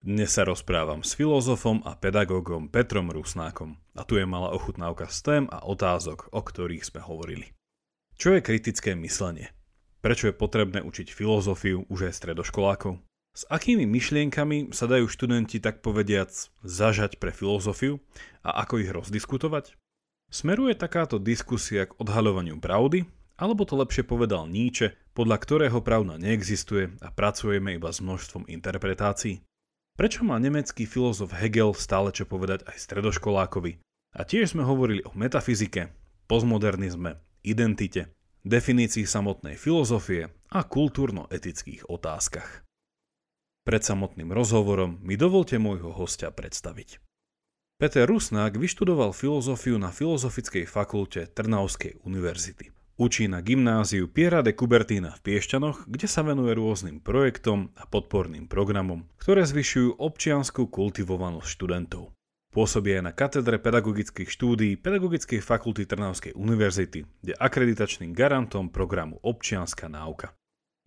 Dnes sa rozprávam s filozofom a pedagógom Petrom Rusnákom a tu je malá ochutnávka z tém a otázok, o ktorých sme hovorili. Čo je kritické myslenie? Prečo je potrebné učiť filozofiu už aj stredoškolákov? S akými myšlienkami sa dajú študenti tak povediac zažať pre filozofiu a ako ich rozdiskutovať? Smeruje takáto diskusia k odhaľovaniu pravdy, alebo to lepšie povedal Nietzsche, podľa ktorého pravda neexistuje a pracujeme iba s množstvom interpretácií? Prečo má nemecký filozof Hegel stále čo povedať aj stredoškolákovi? A tiež sme hovorili o metafyzike, postmodernizme, identite, definícii samotnej filozofie a kultúrno-etických otázkach. Pred samotným rozhovorom mi dovolte môjho hostia predstaviť. Peter Rusnák vyštudoval filozofiu na Filozofickej fakulte Trnavskej univerzity. Učí na gymnáziu Piera de Kubertina v Piešťanoch, kde sa venuje rôznym projektom a podporným programom, ktoré zvyšujú občianskú kultivovanosť študentov. Pôsobí aj na katedre pedagogických štúdií Pedagogickej fakulty Trnavskej univerzity, kde akreditačným garantom programu Občianská náuka.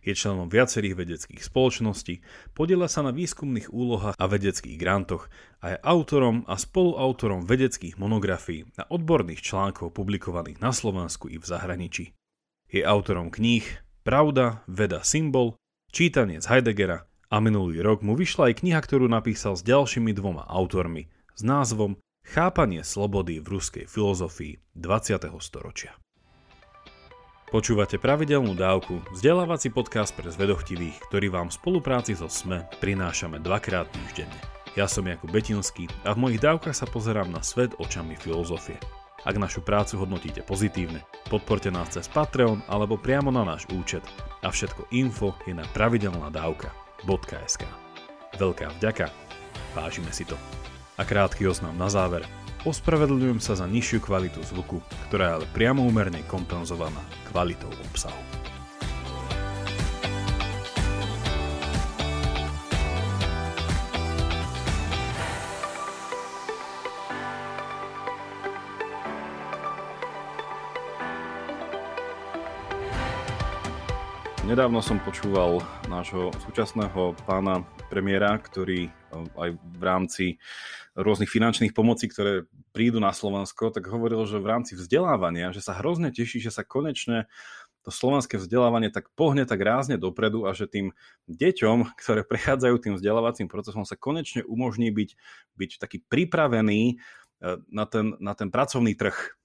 Je členom viacerých vedeckých spoločností, podiela sa na výskumných úlohách a vedeckých grantoch a je autorom a spoluautorom vedeckých monografií a odborných článkov publikovaných na Slovensku i v zahraničí. Je autorom kníh Pravda, veda, symbol, čítanie z Heideggera a minulý rok mu vyšla aj kniha, ktorú napísal s ďalšími dvoma autormi s názvom Chápanie slobody v ruskej filozofii 20. storočia. Počúvate pravidelnú dávku, vzdelávací podcast pre zvedochtivých, ktorý vám v spolupráci so SME prinášame dvakrát týždenne. Ja som Jakub Betinský a v mojich dávkach sa pozerám na svet očami filozofie. Ak našu prácu hodnotíte pozitívne, podporte nás cez Patreon alebo priamo na náš účet a všetko info je na pravidelnadavka.sk. Veľká vďaka, vážime si to. A krátky oznám na záver – Ospravedlňujem sa za nižšiu kvalitu zvuku, ktorá je ale priamo úmerne kompenzovaná kvalitou obsahu. Nedávno som počúval nášho súčasného pána premiéra, ktorý eh, aj v rámci rôznych finančných pomocí, ktoré prídu na Slovensko, tak hovoril, že v rámci vzdelávania, že sa hrozne teší, že sa konečne to slovenské vzdelávanie tak pohne tak rázne dopredu a že tým deťom, ktoré prechádzajú tým vzdelávacím procesom, sa konečne umožní byť, byť taký pripravený eh, na ten, na ten pracovný trh.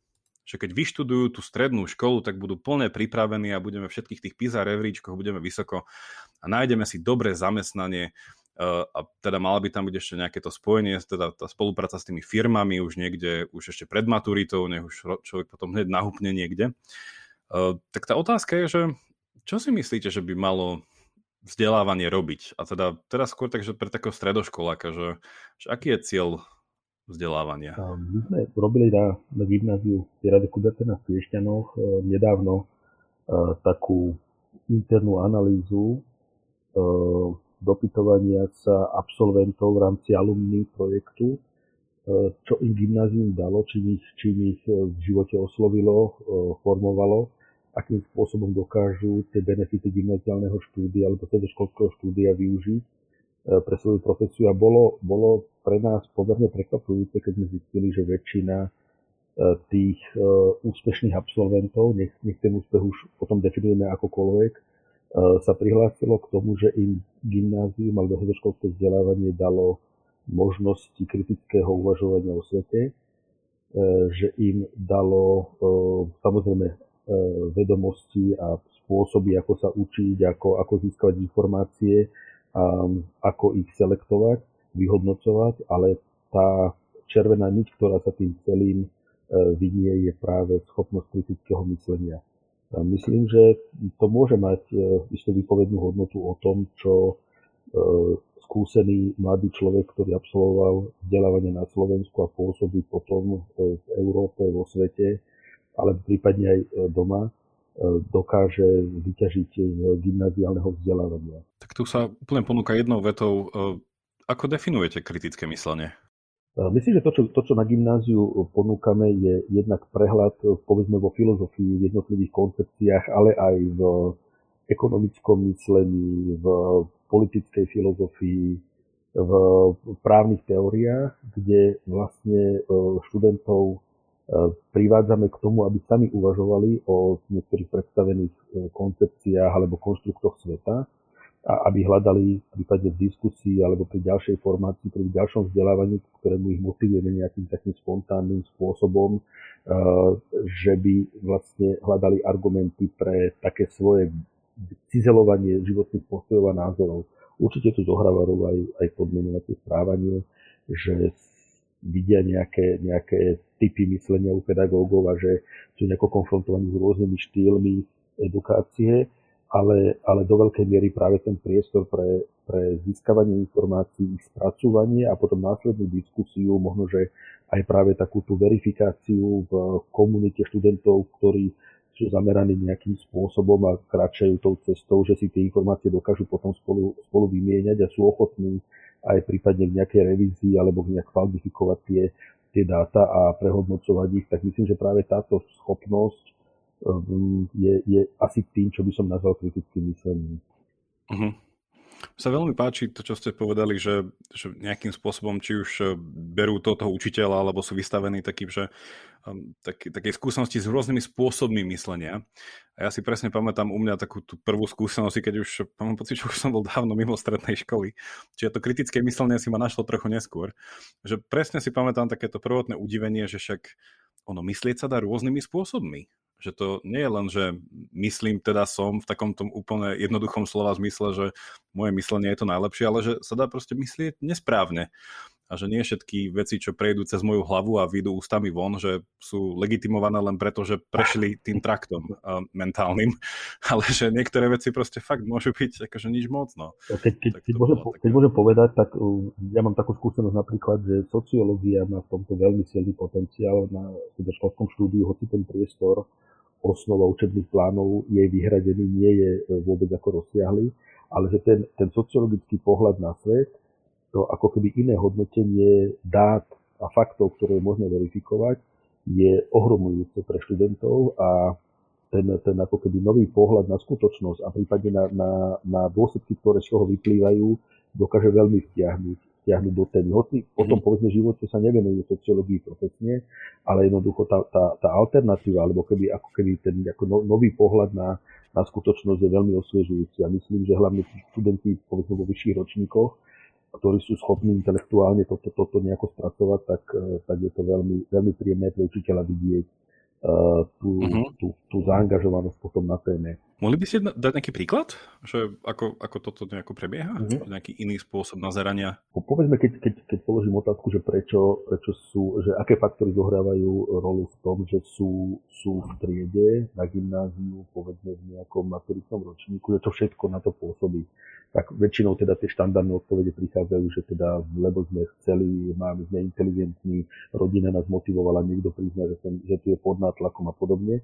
Že keď vyštudujú tú strednú školu, tak budú plne pripravení a budeme všetkých tých PISA rebríčkoch, budeme vysoko a nájdeme si dobré zamestnanie, a teda malo by tam byť ešte nejaké to spojenie, teda tá spolupráca s tými firmami už niekde, už ešte pred maturitou, nech už človek potom hneď nahupne niekde. Tak tá otázka je, že čo si myslíte, že by malo vzdelávanie robiť? A teda teraz skôr takže pre takého stredoškoláka, že, že aký je cieľ vzdelávania? My sme robili na, na gymnáziu Rade Kubertena v Piešťanoch e, nedávno takú internú analýzu dopytovania sa absolventov v rámci alumný projektu, e, čo im gymnázium dalo, čím ich, čím ich e, v živote oslovilo, e, formovalo, akým spôsobom dokážu tie benefity gymnáziálneho štúdia alebo školského štúdia využiť pre svoju profesiu. A bolo, bolo pre nás pomerne prekvapujúce, keď sme zistili, že väčšina tých úspešných absolventov, nech, nech ten úspech už potom definujeme akokoľvek, sa prihlásilo k tomu, že im gymnázium alebo vysokoškolské vzdelávanie dalo možnosti kritického uvažovania o svete, e, že im dalo e, samozrejme vedomosti a spôsoby, ako sa učiť, ako, ako získavať informácie, a ako ich selektovať, vyhodnocovať, ale tá červená niť, ktorá sa tým celým vynie, je práve schopnosť kritického myslenia. Myslím, že to môže mať e, istú výpovednú hodnotu o tom, čo e, skúsený mladý človek, ktorý absolvoval vzdelávanie na Slovensku a pôsobí potom e, v Európe, vo svete, ale prípadne aj doma, dokáže vyťažiť z gymnáziálneho vzdelávania. Tak tu sa úplne ponúka jednou vetou. Ako definujete kritické myslenie? Myslím, že to čo, to, čo na gymnáziu ponúkame, je jednak prehľad, povedzme, vo filozofii, v jednotlivých koncepciách, ale aj v ekonomickom myslení, v politickej filozofii, v právnych teóriách, kde vlastne študentov privádzame k tomu, aby sami uvažovali o niektorých predstavených koncepciách alebo konštruktoch sveta a aby hľadali prípadne v diskusii alebo pri ďalšej formácii, pri ďalšom vzdelávaní, ktorému ich motivujeme nejakým takým spontánnym spôsobom, eh, že by vlastne hľadali argumenty pre také svoje cizelovanie životných postojov a názorov. Určite tu zohráva rolu aj, aj podmienovacie správanie, že vidia nejaké, nejaké typy myslenia u pedagógov a že sú nejako konfrontovaní s rôznymi štýlmi edukácie ale, ale do veľkej miery práve ten priestor pre, pre získavanie informácií, ich spracovanie a potom následnú diskusiu, možno, že aj práve takú tú verifikáciu v komunite študentov, ktorí sú zameraní nejakým spôsobom a kráčajú tou cestou, že si tie informácie dokážu potom spolu, spolu vymieňať a sú ochotní aj prípadne k nejakej revízii alebo nejak falsifikovať tie, tie dáta a prehodnocovať ich, tak myslím, že práve táto schopnosť je, je asi tým, čo by som nazval kritickým myslením. Uh-huh. Sa veľmi páči to, čo ste povedali, že, že nejakým spôsobom, či už eh, berú to toho učiteľa, alebo sú vystavení takým, že um, tak, také skúsenosti s rôznymi spôsobmi myslenia. A ja si presne pamätám u mňa takú tú prvú skúsenosť, keď už mám pocit, že už som bol dávno mimo strednej školy. Čiže to kritické myslenie si ma našlo trochu neskôr. Že presne si pamätám takéto prvotné udivenie, že však ono myslieť sa dá rôznymi spôsobmi že to nie je len, že myslím teda som v takom tom úplne jednoduchom slova zmysle, že moje myslenie je to najlepšie, ale že sa dá proste myslieť nesprávne a že nie všetky veci, čo prejdú cez moju hlavu a vyjdú ústami von, že sú legitimované len preto, že prešli tým traktom uh, mentálnym, ale že niektoré veci proste fakt môžu byť akože nič moc. No. Keď, keď, keď, môžem, také... keď môžem povedať, tak uh, ja mám takú skúsenosť napríklad, že sociológia má v tomto veľmi silný potenciál na školskom štúdiu, hoci ten priestor osnova učebných plánov jej vyhradený nie je e, vôbec ako rozsiahly, ale že ten, ten sociologický pohľad na svet, to ako keby iné hodnotenie dát a faktov, ktoré je možné verifikovať, je ohromujúce pre študentov a ten, ten ako keby nový pohľad na skutočnosť a prípadne na, na, na dôsledky, ktoré z toho vyplývajú, dokáže veľmi vtiahnuť vtiahnuť do témy. Hoci o tom mhm. povedzme živote sa nevenujú sociológii profesne, ale jednoducho tá, tá, tá alternatíva, alebo keby, ako keby ten ako no, nový pohľad na, na skutočnosť je veľmi osviežujúci. A myslím, že hlavne študenti povedzme vo vyšších ročníkoch, ktorí sú schopní intelektuálne toto, toto nejako spracovať, tak, eh, tak je to veľmi, veľmi príjemné pre učiteľa vidieť uh, tú, uh-huh. tú, tú zaangažovanosť potom na téme. Mohli by ste dať nejaký príklad, že ako, ako toto nejako prebieha? Mm-hmm. Nejaký iný spôsob nazerania? Povedzme, keď, keď, keď položím otázku, že prečo, prečo sú, že aké faktory zohrávajú rolu v tom, že sú, sú v triede na gymnáziu, povedzme v nejakom maturitnom ročníku, že to všetko na to pôsobí. Tak väčšinou teda tie štandardné odpovede prichádzajú, že teda lebo sme chceli, máme, sme inteligentní, rodina nás motivovala, niekto prizná, že, ten, že tu je pod nátlakom a podobne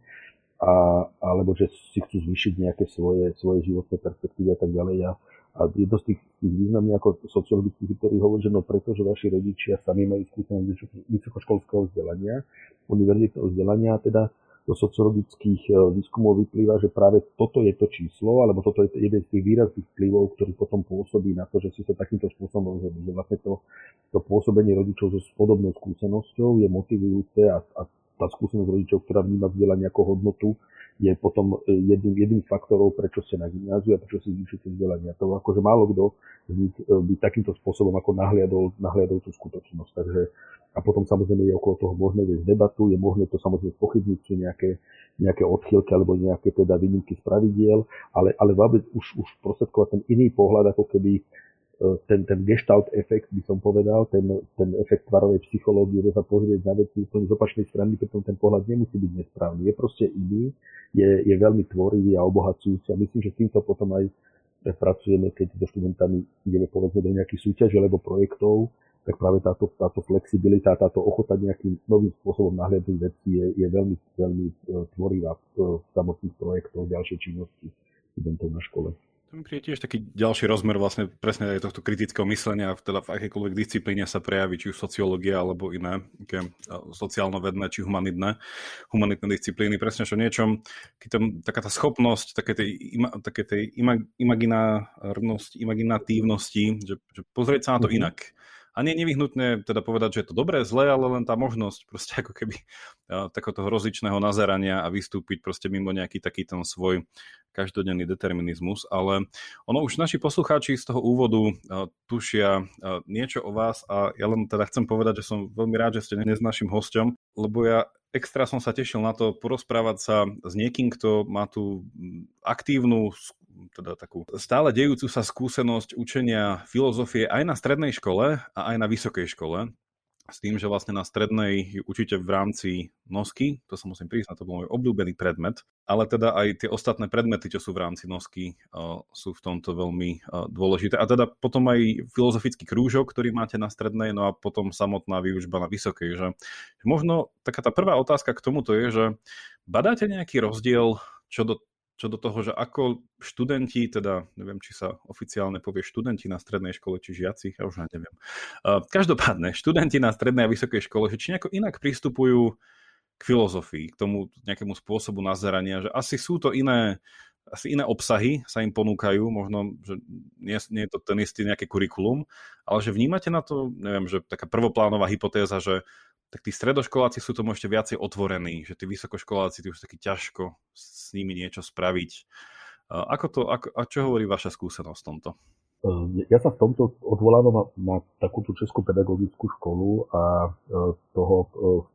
a, alebo že si chcú zvýšiť nejaké svoje, svoje životné perspektívy a tak ďalej. A, a jedno z tých, tých významných ako sociologických ktorí hovorí, že no preto, že vaši rodičia sami majú skúsenosť vysokoškolského vzdelania, univerzitného vzdelania, teda do sociologických e, výskumov vyplýva, že práve toto je to číslo, alebo toto je jeden z tých výrazných vplyvov, ktorý potom pôsobí na to, že si sa takýmto spôsobom rozhodli. Že vlastne to, to pôsobenie rodičov so podobnou skúsenosťou je motivujúce a, a tá skúsenosť rodičov, ktorá vníma vzdelanie ako hodnotu, je potom e, jedným, jedným z faktorov, prečo ste na gymnáziu a prečo si zvýšite vzdelanie. To akože málo kto z e, by takýmto spôsobom ako nahliadol, nahliadol tú skutočnosť. Takže, a potom samozrejme je okolo toho možné viesť debatu, je možné to samozrejme pochybniť, či nejaké, nejaké odchýlky alebo nejaké teda výnimky z pravidiel, ale, ale vôbec už, už prostredkovať ten iný pohľad, ako keby ten, ten gestalt efekt, by som povedal, ten, ten efekt tvarovej psychológie, že sa pozrieť na veci úplne z opačnej strany, preto ten pohľad nemusí byť nesprávny. Je proste iný, je, je veľmi tvorivý a obohacujúci a myslím, že týmto potom aj pracujeme, keď so študentami ideme povedzme do nejakých súťaží alebo projektov, tak práve táto, táto flexibilita, táto ochota nejakým novým spôsobom nahliadnúť veci je, je veľmi, veľmi e, tvorivá v, v samotných projektoch ďalšej činnosti študentov na škole. Mi príde tiež taký ďalší rozmer vlastne presne aj tohto kritického myslenia, teda v akékoľvek disciplíne sa prejaví, či už sociológia alebo iné, také sociálno-vedné či humanitné, humanitné disciplíny, presne čo niečom, keď tam taká tá schopnosť také tej, ima, také tej imag, imaginárnosti, imaginatívnosti, že, že pozrieť sa na to mm-hmm. inak a nie nevyhnutne teda povedať, že je to dobré, zlé, ale len tá možnosť proste ako keby takéhoto hrozičného nazerania a vystúpiť proste mimo nejaký taký ten svoj každodenný determinizmus, ale ono už naši poslucháči z toho úvodu tušia niečo o vás a ja len teda chcem povedať, že som veľmi rád, že ste dnes našim hosťom, lebo ja extra som sa tešil na to porozprávať sa s niekým, kto má tú aktívnu teda takú stále dejúcu sa skúsenosť učenia filozofie aj na strednej škole a aj na vysokej škole. S tým, že vlastne na strednej učíte v rámci nosky, to sa musím priznať, to bol môj obľúbený predmet, ale teda aj tie ostatné predmety, čo sú v rámci nosky, sú v tomto veľmi dôležité. A teda potom aj filozofický krúžok, ktorý máte na strednej, no a potom samotná výučba na vysokej. Že možno taká tá prvá otázka k tomuto je, že badáte nejaký rozdiel čo do čo do toho, že ako študenti, teda neviem, či sa oficiálne povie študenti na strednej škole, či žiaci, ja už neviem. Každopádne, študenti na strednej a vysokej škole, že či nejako inak pristupujú k filozofii, k tomu nejakému spôsobu nazerania, že asi sú to iné, asi iné obsahy sa im ponúkajú, možno, že nie, nie je to ten istý nejaký kurikulum, ale že vnímate na to, neviem, že taká prvoplánová hypotéza, že tak tí stredoškoláci sú tomu ešte viacej otvorení, že tí vysokoškoláci tí už taký ťažko s nimi niečo spraviť. Ako to, ako, a čo hovorí vaša skúsenosť v tomto? E, ja sa v tomto odvolávam na, takúto českú pedagogickú školu a e, toho e,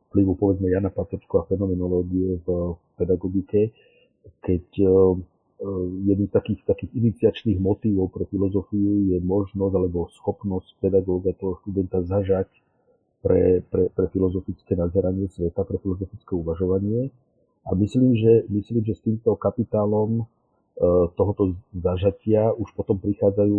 vplyvu povedzme Jana Paterčko a fenomenológie v pedagogike, keď jedným z takých, takých iniciačných motívov pre filozofiu je možnosť alebo schopnosť pedagóga toho študenta zažať pre, pre, pre filozofické nazeranie sveta, pre filozofické uvažovanie. A myslím, že, myslím, že s týmto kapitálom e, tohoto zažatia už potom prichádzajú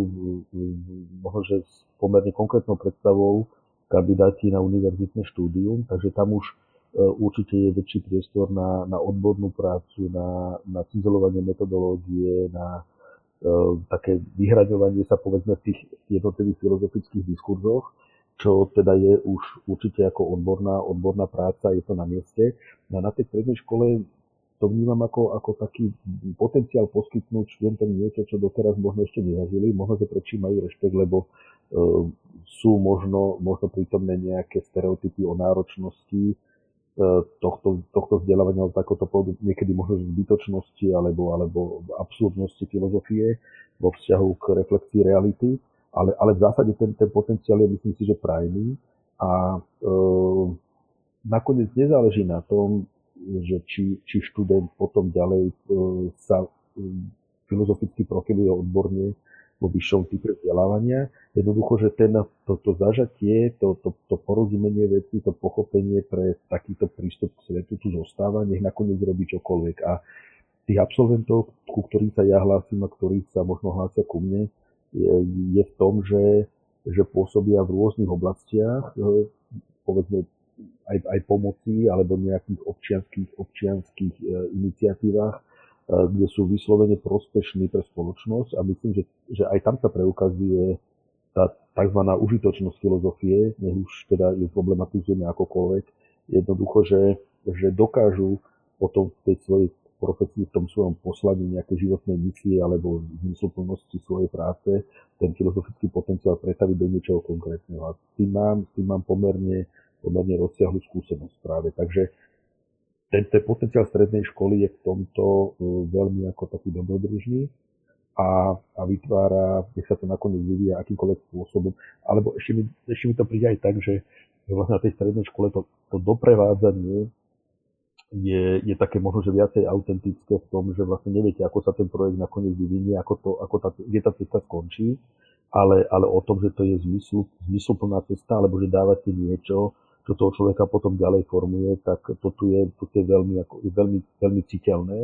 možno, s pomerne konkrétnou predstavou kandidáti na univerzitné štúdium, takže tam už e, určite je väčší priestor na, na odbornú prácu, na, na cizelovanie metodológie, na uh, také vyhraňovanie sa povedzme v tých jednotlivých filozofických diskurzoch čo teda je už určite ako odborná, odborná práca, je to na mieste. No a na tej strednej škole to vnímam ako, ako taký potenciál poskytnúť študentom niečo, čo doteraz možno ešte nezažili. Možno, že prečí majú rešpekt, lebo e, sú možno, možno prítomné nejaké stereotypy o náročnosti e, tohto, tohto vzdelávania, alebo takoto povedu, niekedy možno zbytočnosti alebo, alebo absurdnosti filozofie vo vzťahu k reflexii reality ale, ale v zásade ten, ten potenciál je myslím si, že prajný a e, nakoniec nezáleží na tom, že či, či študent potom ďalej e, sa e, filozoficky profiluje odborne vo vyššom type vzdelávania. Jednoducho, že ten, to, to zažatie, to, to, to porozumenie veci, to pochopenie pre takýto prístup k svetu tu zostáva, nech nakoniec robí čokoľvek. A tých absolventov, ku ktorým sa ja hlásim a ktorí sa možno hlásia ku mne, je v tom, že, že pôsobia v rôznych oblastiach, e, povedzme aj, aj pomoci alebo nejakých občianských, občianských e, iniciatívach, e, kde sú vyslovene prospešní pre spoločnosť a myslím, že, že aj tam sa preukazuje tá tzv. užitočnosť filozofie, nech už teda ju problematizujeme akokoľvek, jednoducho, že, že dokážu potom v tej svojej profesii, v tom svojom poslaní nejaké životnej misie alebo zmysluplnosti svojej práce ten filozofický potenciál pretaviť do niečoho konkrétneho. A s tým mám, s tým mám pomerne, pomerne rozsiahlu skúsenosť práve. Takže ten, ten potenciál strednej školy je v tomto e, veľmi ako taký dobrodružný a, a vytvára, nech sa to nakoniec vyvíja akýmkoľvek spôsobom. Alebo ešte mi, ešte mi to príde aj tak, že vlastne na tej strednej škole to, to doprevádzanie je, je také možno, že viacej autentické v tom, že vlastne neviete, ako sa ten projekt nakoniec vyvinie, ako, to, ako tá, kde tá cesta skončí, ale, ale o tom, že to je zmysl, zmysluplná cesta, alebo že dávate niečo, čo toho človeka potom ďalej formuje, tak to tu je, to je veľmi, ako, veľmi, veľmi citeľné.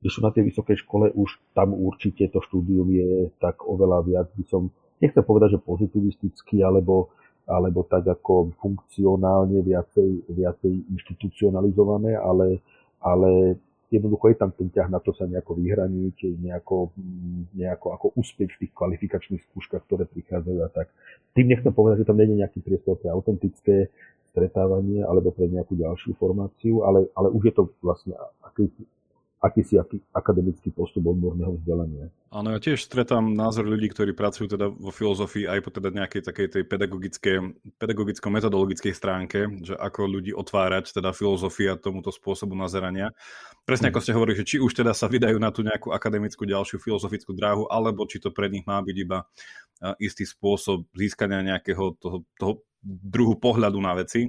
Když na tej vysokej škole už tam určite to štúdium je tak oveľa viac, by som, nechcem povedať, že pozitivistický, alebo alebo tak ako funkcionálne viacej, viacej inštitucionalizované, ale, ale jednoducho je tam ten ťah na to sa nejako vyhraniť, nejako, nejako ako uspieť v tých kvalifikačných skúškach, ktoré prichádzajú a tak. Tým nechcem povedať, že tam nie je nejaký priestor pre autentické stretávanie alebo pre nejakú ďalšiu formáciu, ale, ale už je to vlastne akýsi aký, akademický postup odborného vzdelania. Áno, ja tiež stretám názor ľudí, ktorí pracujú teda vo filozofii aj po teda nejakej takej tej pedagogicko-metodologickej stránke, že ako ľudí otvárať teda filozofia tomuto spôsobu nazerania. Presne ako ste hovorili, že či už teda sa vydajú na tú nejakú akademickú ďalšiu filozofickú dráhu, alebo či to pre nich má byť iba istý spôsob získania nejakého toho, toho druhu pohľadu na veci.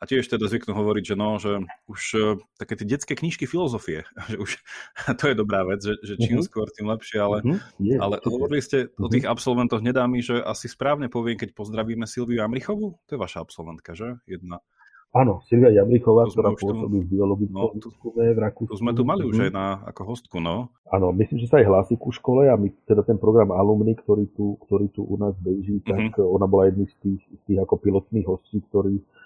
A tiež teda zvyknú hovoriť, že no, že už uh, také tie detské knižky filozofie, že už to je dobrá vec, že, že čím uh-huh. skôr, tým lepšie, ale, uh-huh. yeah, ale hovorili ste uh-huh. o tých absolventoch, nedá mi, že asi správne poviem, keď pozdravíme Silviu Amrichovú, to je vaša absolventka, že? Jedna. Áno, Silvia Jamrichová, ktorá pôsobí v biologickom no, výskume v Rakúsku. To sme tu mali už aj na, ako hostku, no. Áno, myslím, že sa aj hlási ku škole a my, teda ten program Alumni, ktorý tu, ktorý tu u nás beží, tak uh-huh. ona bola jedným z tých, z tých ako pilotných hostí, ktorí E,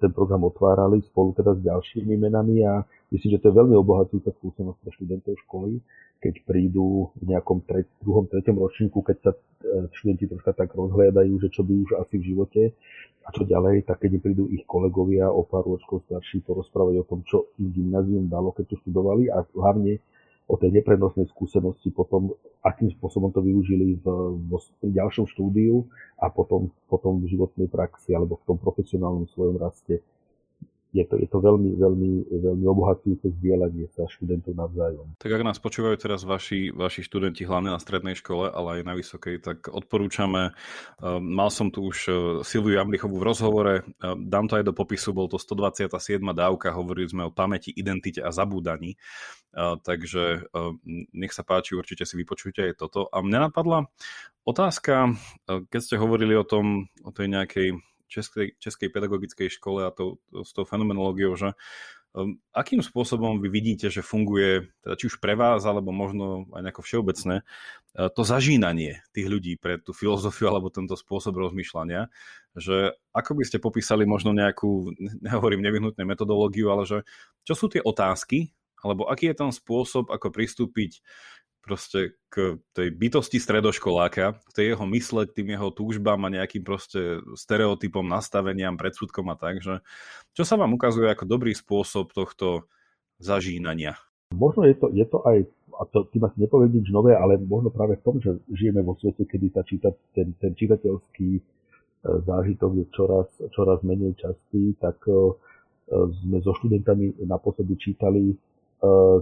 ten program otvárali spolu teda s ďalšími menami a myslím, že to je veľmi obohacujúca skúsenosť pre študentov školy, keď prídu v nejakom tre, druhom, treťom ročníku, keď sa e, študenti troška tak rozhľadajú, že čo by už asi v živote a čo ďalej, tak keď prídu ich kolegovia o pár ročkov starší porozprávať o tom, čo im gymnázium dalo, keď tu študovali a hlavne o tej neprenosnej skúsenosti potom, akým spôsobom to využili v, v, v ďalšom štúdiu a potom, potom v životnej praxi alebo v tom profesionálnom svojom raste je to, je to veľmi, veľmi, veľmi obohacujúce vzdielanie sa študentov navzájom. Tak ak nás počúvajú teraz vaši, vaši študenti, hlavne na strednej škole, ale aj na vysokej, tak odporúčame. Ehm, mal som tu už e, Silviu Jamlichovú v rozhovore, ehm, dám to aj do popisu, bol to 127. dávka, hovorili sme o pamäti, identite a zabúdaní. Takže nech sa páči, určite si vypočujte aj toto. A mňa napadla otázka, keď ste hovorili o tom, o tej nejakej českej, českej pedagogickej škole a to, to, s tou fenomenológiou, že um, akým spôsobom vy vidíte, že funguje, teda či už pre vás, alebo možno aj nejako všeobecné, uh, to zažínanie tých ľudí pre tú filozofiu alebo tento spôsob rozmýšľania, že ako by ste popísali možno nejakú, nehovorím nevyhnutne metodológiu, ale že čo sú tie otázky, alebo aký je ten spôsob, ako pristúpiť proste k tej bytosti stredoškoláka, k tej jeho mysle, k tým jeho túžbám a nejakým proste stereotypom, nastaveniam, predsudkom a tak, že čo sa vám ukazuje ako dobrý spôsob tohto zažínania? Možno je to, je to aj, a to tým asi nepoviem nič nové, ale možno práve v tom, že žijeme vo svete, kedy sa číta, ten, ten čitateľský e, zážitok je čoraz, čoraz menej častý, tak e, sme so študentami naposledy čítali E,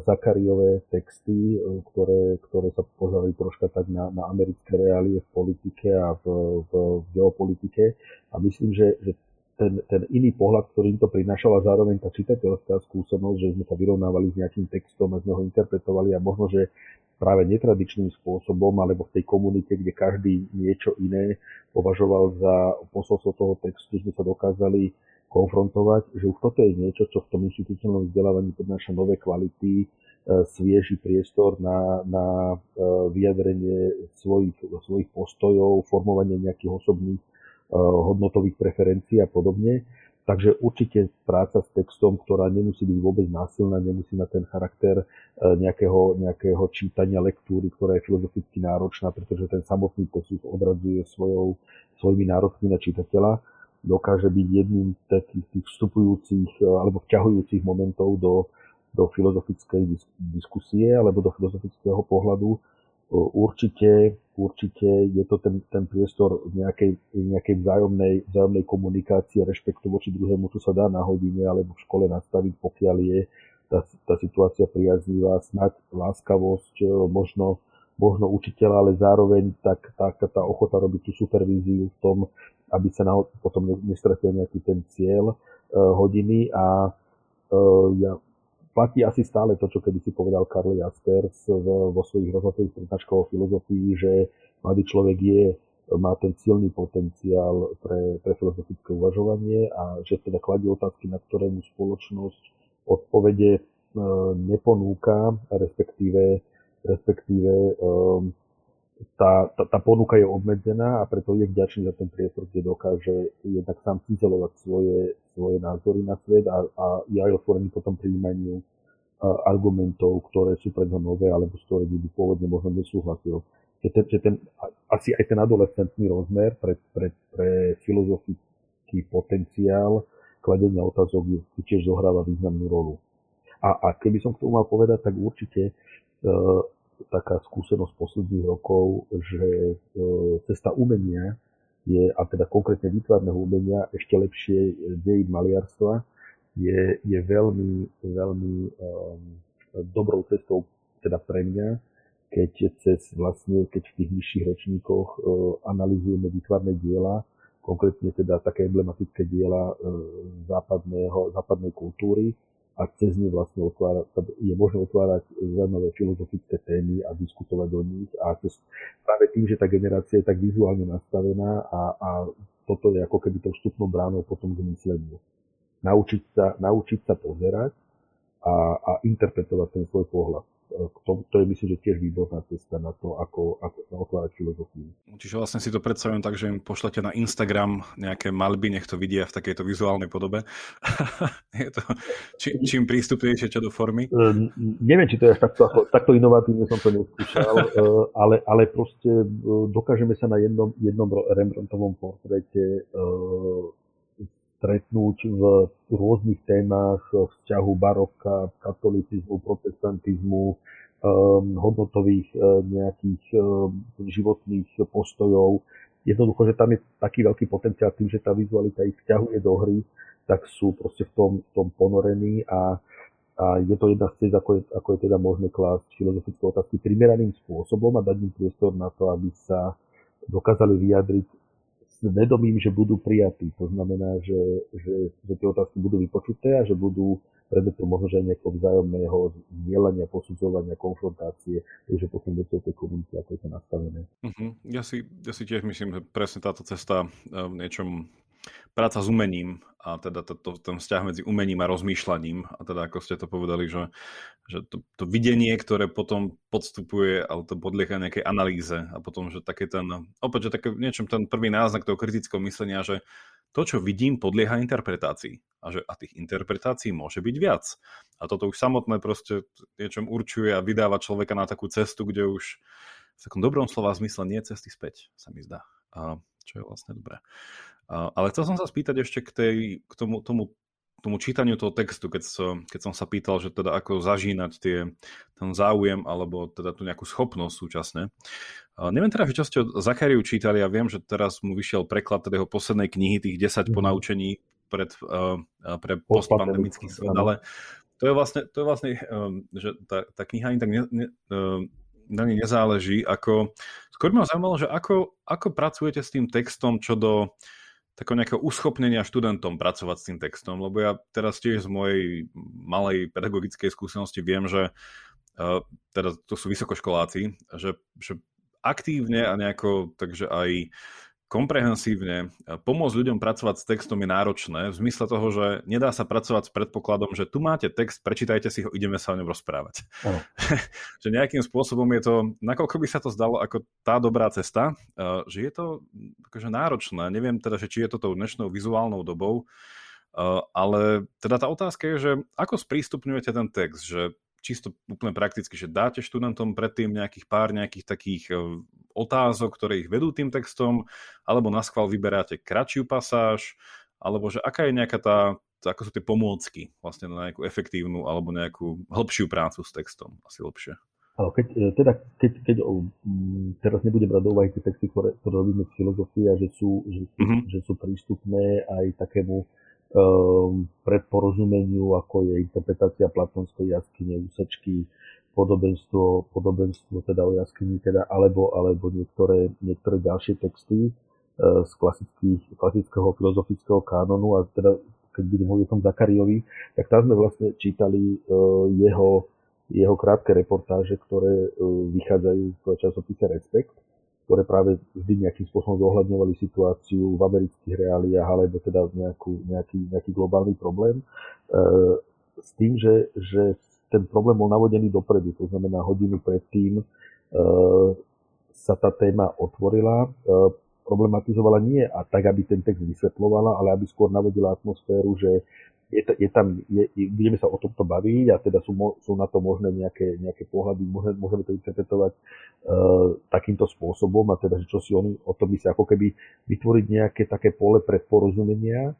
Zakariové texty, e, ktoré, ktoré sa pozerali troška tak na, na americké reálie v politike a v, v, v geopolitike. A myslím, že, že ten, ten iný pohľad, ktorý im to prinášal a zároveň tá čitateľská skúsenosť, že sme sa vyrovnávali s nejakým textom a sme ho interpretovali a možno, že práve netradičným spôsobom alebo v tej komunite, kde každý niečo iné považoval za posolstvo toho textu, sme sa dokázali konfrontovať, že už toto je niečo, čo v tom inštitucionálnom vzdelávaní prináša nové kvality, e, svieži priestor na, na e, vyjadrenie svojich, svojich postojov, formovanie nejakých osobných e, hodnotových preferencií a podobne. Takže určite práca s textom, ktorá nemusí byť vôbec násilná, nemusí mať ten charakter nejakého, nejakého čítania lektúry, ktorá je filozoficky náročná, pretože ten samotný text odradzuje svojou, svojimi nárokmi na čitateľa dokáže byť jedným z takých tých vstupujúcich e, alebo vťahujúcich momentov do, do filozofickej diskusie alebo do filozofického pohľadu. E, určite, určite je to ten, ten priestor nejakej, nejakej vzájomnej, vzájomnej komunikácie, rešpektu voči druhému, čo sa dá na hodine alebo v škole nastaviť, pokiaľ je tá, tá situácia priaznivá, snať láskavosť, e, možno, možno učiteľa, ale zároveň tak, tak tá ochota robiť tú supervíziu v tom, aby sa na, potom nestretil nejaký ten cieľ uh, hodiny a uh, ja, platí asi stále to, čo kedy si povedal Karl Jaspers vo svojich rozhodových prednáškach o filozofii, že mladý človek je, má ten silný potenciál pre, pre filozofické uvažovanie a že teda kladie otázky, na ktoré mu spoločnosť odpovede uh, neponúka, respektíve, respektíve um, tá, tá, tá ponuka je obmedzená a preto je vďačný za ten priestor, kde dokáže jednak sám cizelovať svoje, svoje názory na svet a, a je aj otvorený potom príjmaniu argumentov, ktoré sú pre nové, alebo s ktorými by pôvodne možno nesúhlasil. Že ten, že ten, asi aj ten adolescentný rozmer pre, pre, pre filozofický potenciál kladenia otázok je, tiež zohráva významnú rolu. A, a keby som k tomu mal povedať, tak určite e, taká skúsenosť posledných rokov, že e, cesta umenia je, a teda konkrétne výtvarného umenia, ešte lepšie dejín maliarstva, je, je veľmi, veľmi um, dobrou cestou teda pre mňa, keď cez vlastne, keď v tých nižších ročníkoch uh, analizujeme výtvarné diela, konkrétne teda také emblematické diela uh, západného, západnej kultúry, a cez ne vlastne otvára, je možné otvárať zaujímavé filozofické témy a diskutovať o nich a cez, práve tým, že tá generácia je tak vizuálne nastavená a, a toto je ako keby tou vstupnou bránou potom k mysleniu. Naučiť sa, naučiť sa pozerať a, a interpretovať ten svoj pohľad to, to je myslím, že tiež výborná cesta na to, ako, ako sa otvárať filozofiu. Čiže vlastne si to predstavujem tak, že im pošlete na Instagram nejaké malby, nech to vidia v takejto vizuálnej podobe. je to, či, čím prístupnejšie čo do formy? Uh, neviem, či to je až takto, ako, takto inovatívne som to neskúšal, uh, ale, ale proste uh, dokážeme sa na jednom, jednom Rembrandtovom portréte uh, stretnúť v rôznych témach vzťahu baroka, katolicizmu, protestantizmu, um, hodnotových uh, nejakých um, životných postojov. Jednoducho, že tam je taký veľký potenciál tým, že tá vizualita ich vťahuje do hry, tak sú proste v tom, v tom ponorení a, a je to jedna z cest, ako je, ako je teda možné klásť filozofické otázky primeraným spôsobom a dať im priestor na to, aby sa dokázali vyjadriť s vedomím, že budú prijatí. To znamená, že, že, že tie otázky budú vypočuté a že budú predmetom možno že nejakého vzájomného zdieľania, posudzovania, konfrontácie, takže potom vecou tej komunity, ako je to nastavené. Uh-huh. Ja, si, ja si tiež myslím, že presne táto cesta v niečom práca s umením a teda to, to, ten vzťah medzi umením a rozmýšľaním a teda ako ste to povedali, že, že to, to videnie, ktoré potom podstupuje, ale to podlieha nejakej analýze a potom, že také ten, opäť, že také niečom ten prvý náznak toho kritického myslenia, že to, čo vidím, podlieha interpretácii a že a tých interpretácií môže byť viac. A toto už samotné proste niečom určuje a vydáva človeka na takú cestu, kde už v takom dobrom slova zmysle nie cesty späť, sa mi zdá. A čo je vlastne dobré. Ale chcel som sa spýtať ešte k, tej, k tomu, tomu, tomu čítaniu toho textu, keď, so, keď som sa pýtal, že teda ako zažínať tie, ten záujem alebo teda tú nejakú schopnosť súčasne. Neviem teda, ste o Zachariu čítali, ja viem, že teraz mu vyšiel preklad teda jeho poslednej knihy, tých 10 mm. ponaučení pred, uh, pre postpandemický svet, ale to je vlastne, to je vlastne um, že tá, tá kniha ani tak ne, ne, uh, na nej nezáleží, ako skôr ma zaujímalo, že ako, ako pracujete s tým textom čo do takého nejakého uschopnenia študentom pracovať s tým textom, lebo ja teraz tiež z mojej malej pedagogickej skúsenosti viem, že teda to sú vysokoškoláci, že, že aktívne a nejako, takže aj komprehensívne pomôcť ľuďom pracovať s textom je náročné v zmysle toho, že nedá sa pracovať s predpokladom, že tu máte text, prečítajte si ho, ideme sa o ňom rozprávať. Oh. že nejakým spôsobom je to, nakoľko by sa to zdalo ako tá dobrá cesta, že je to akože náročné. Neviem teda, že či je to tou dnešnou vizuálnou dobou, ale teda tá otázka je, že ako sprístupňujete ten text, že čisto úplne prakticky, že dáte študentom predtým nejakých pár nejakých takých e, otázok, ktoré ich vedú tým textom, alebo na schvál vyberáte kratšiu pasáž, alebo že aká je nejaká tá, ako sú tie pomôcky vlastne na nejakú efektívnu alebo nejakú hĺbšiu prácu s textom, asi lepšie. keď, e, teda, keď, keď teraz nebudem brať do úvahy tie texty, ktoré, ktoré robíme z filozofie a že sú, že, mm-hmm. že sú prístupné aj takému um, predporozumeniu, ako je interpretácia platonskej jaskyne, úsečky, podobenstvo, podobenstvo teda o jaskyni, teda, alebo, alebo niektoré, niektoré ďalšie texty uh, z klasického filozofického kánonu a teda keď budem hovoriť o tom Zakariovi, tak tam sme vlastne čítali uh, jeho, jeho krátke reportáže, ktoré uh, vychádzajú v časopise Respekt ktoré práve vždy nejakým spôsobom zohľadňovali situáciu v amerických reáliách alebo teda nejakú, nejaký, nejaký globálny problém. E, s tým, že, že ten problém bol navodený dopredu, to znamená hodinu predtým e, sa tá téma otvorila. E, problematizovala nie a tak, aby ten text vysvetlovala, ale aby skôr navodila atmosféru, že je, je tam, je, budeme sa o tomto baviť a teda sú, sú na to možné nejaké, nejaké pohľady, môžeme, môžeme to interpretovať uh, takýmto spôsobom a teda, že čo si oni o tom myslia, ako keby vytvoriť nejaké také pole pre porozumenia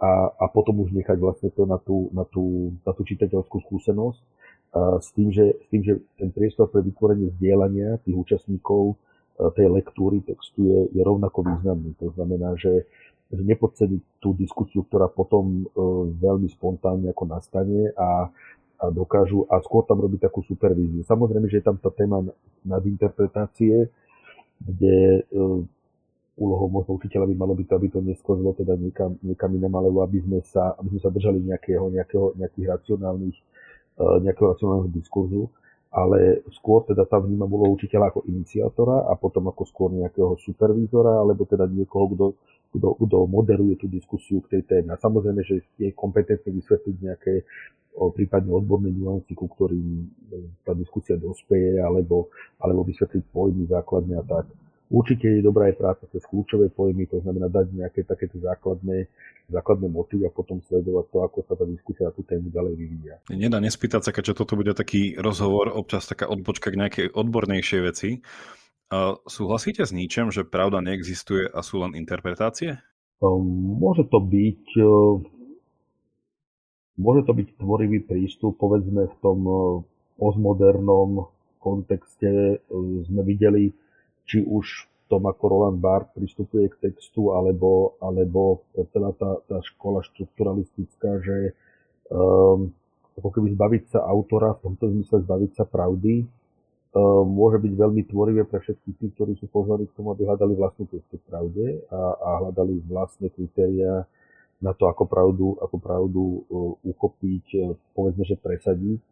a, a potom už nechať vlastne to na tú, na tú, na tú čitateľskú skúsenosť s, tým, že, s tým, že ten priestor pre vytvorenie vzdielania tých účastníkov uh, tej lektúry textu je, je rovnako významný. To znamená, že že nepodceniť tú diskusiu, ktorá potom e, veľmi spontánne ako nastane a, a dokážu, a skôr tam robiť takú supervíziu. Samozrejme, že je tam tá téma nadinterpretácie, kde e, úlohou možno učiteľa by malo byť to, aby to neskozlo teda niekam, niekam inam, alebo aby sme sa, aby sme sa držali nejakého, nejakého, nejakých racionálnych, e, nejakého racionálneho diskurzu ale skôr teda tam vnímam úlohu učiteľa ako iniciátora a potom ako skôr nejakého supervízora, alebo teda niekoho, kto, kto, kto moderuje tú diskusiu k tej téme. A samozrejme, že je kompetentný vysvetliť nejaké o, prípadne odborné nuancy, ku ktorým e, tá diskusia dospeje, alebo, alebo vysvetliť pojmy základne a tak. Určite je dobrá aj práca cez kľúčové pojmy, to znamená dať nejaké takéto základné, základné motívy a potom sledovať to, ako sa tá diskusia na tú tému ďalej vyvíja. Nedá nespýtať sa, keďže toto bude taký rozhovor, občas taká odbočka k nejakej odbornejšej veci. Uh, súhlasíte s ničem, že pravda neexistuje a sú len interpretácie? Um, môže to byť uh, môže to byť tvorivý prístup, povedzme v tom uh, postmodernom kontexte sme videli či už tom, ako Roland Barthes pristupuje k textu, alebo, alebo celá tá, tá škola štruktúralistická, že um, ako keby zbaviť sa autora, v tomto zmysle zbaviť sa pravdy, um, môže byť veľmi tvorivé pre všetkých tých, ktorí sú pozvaní k tomu, aby hľadali vlastnú cestu v pravde a, a hľadali vlastné kritéria na to, ako pravdu, ako pravdu uh, uchopiť, uh, povedzme, že presadiť.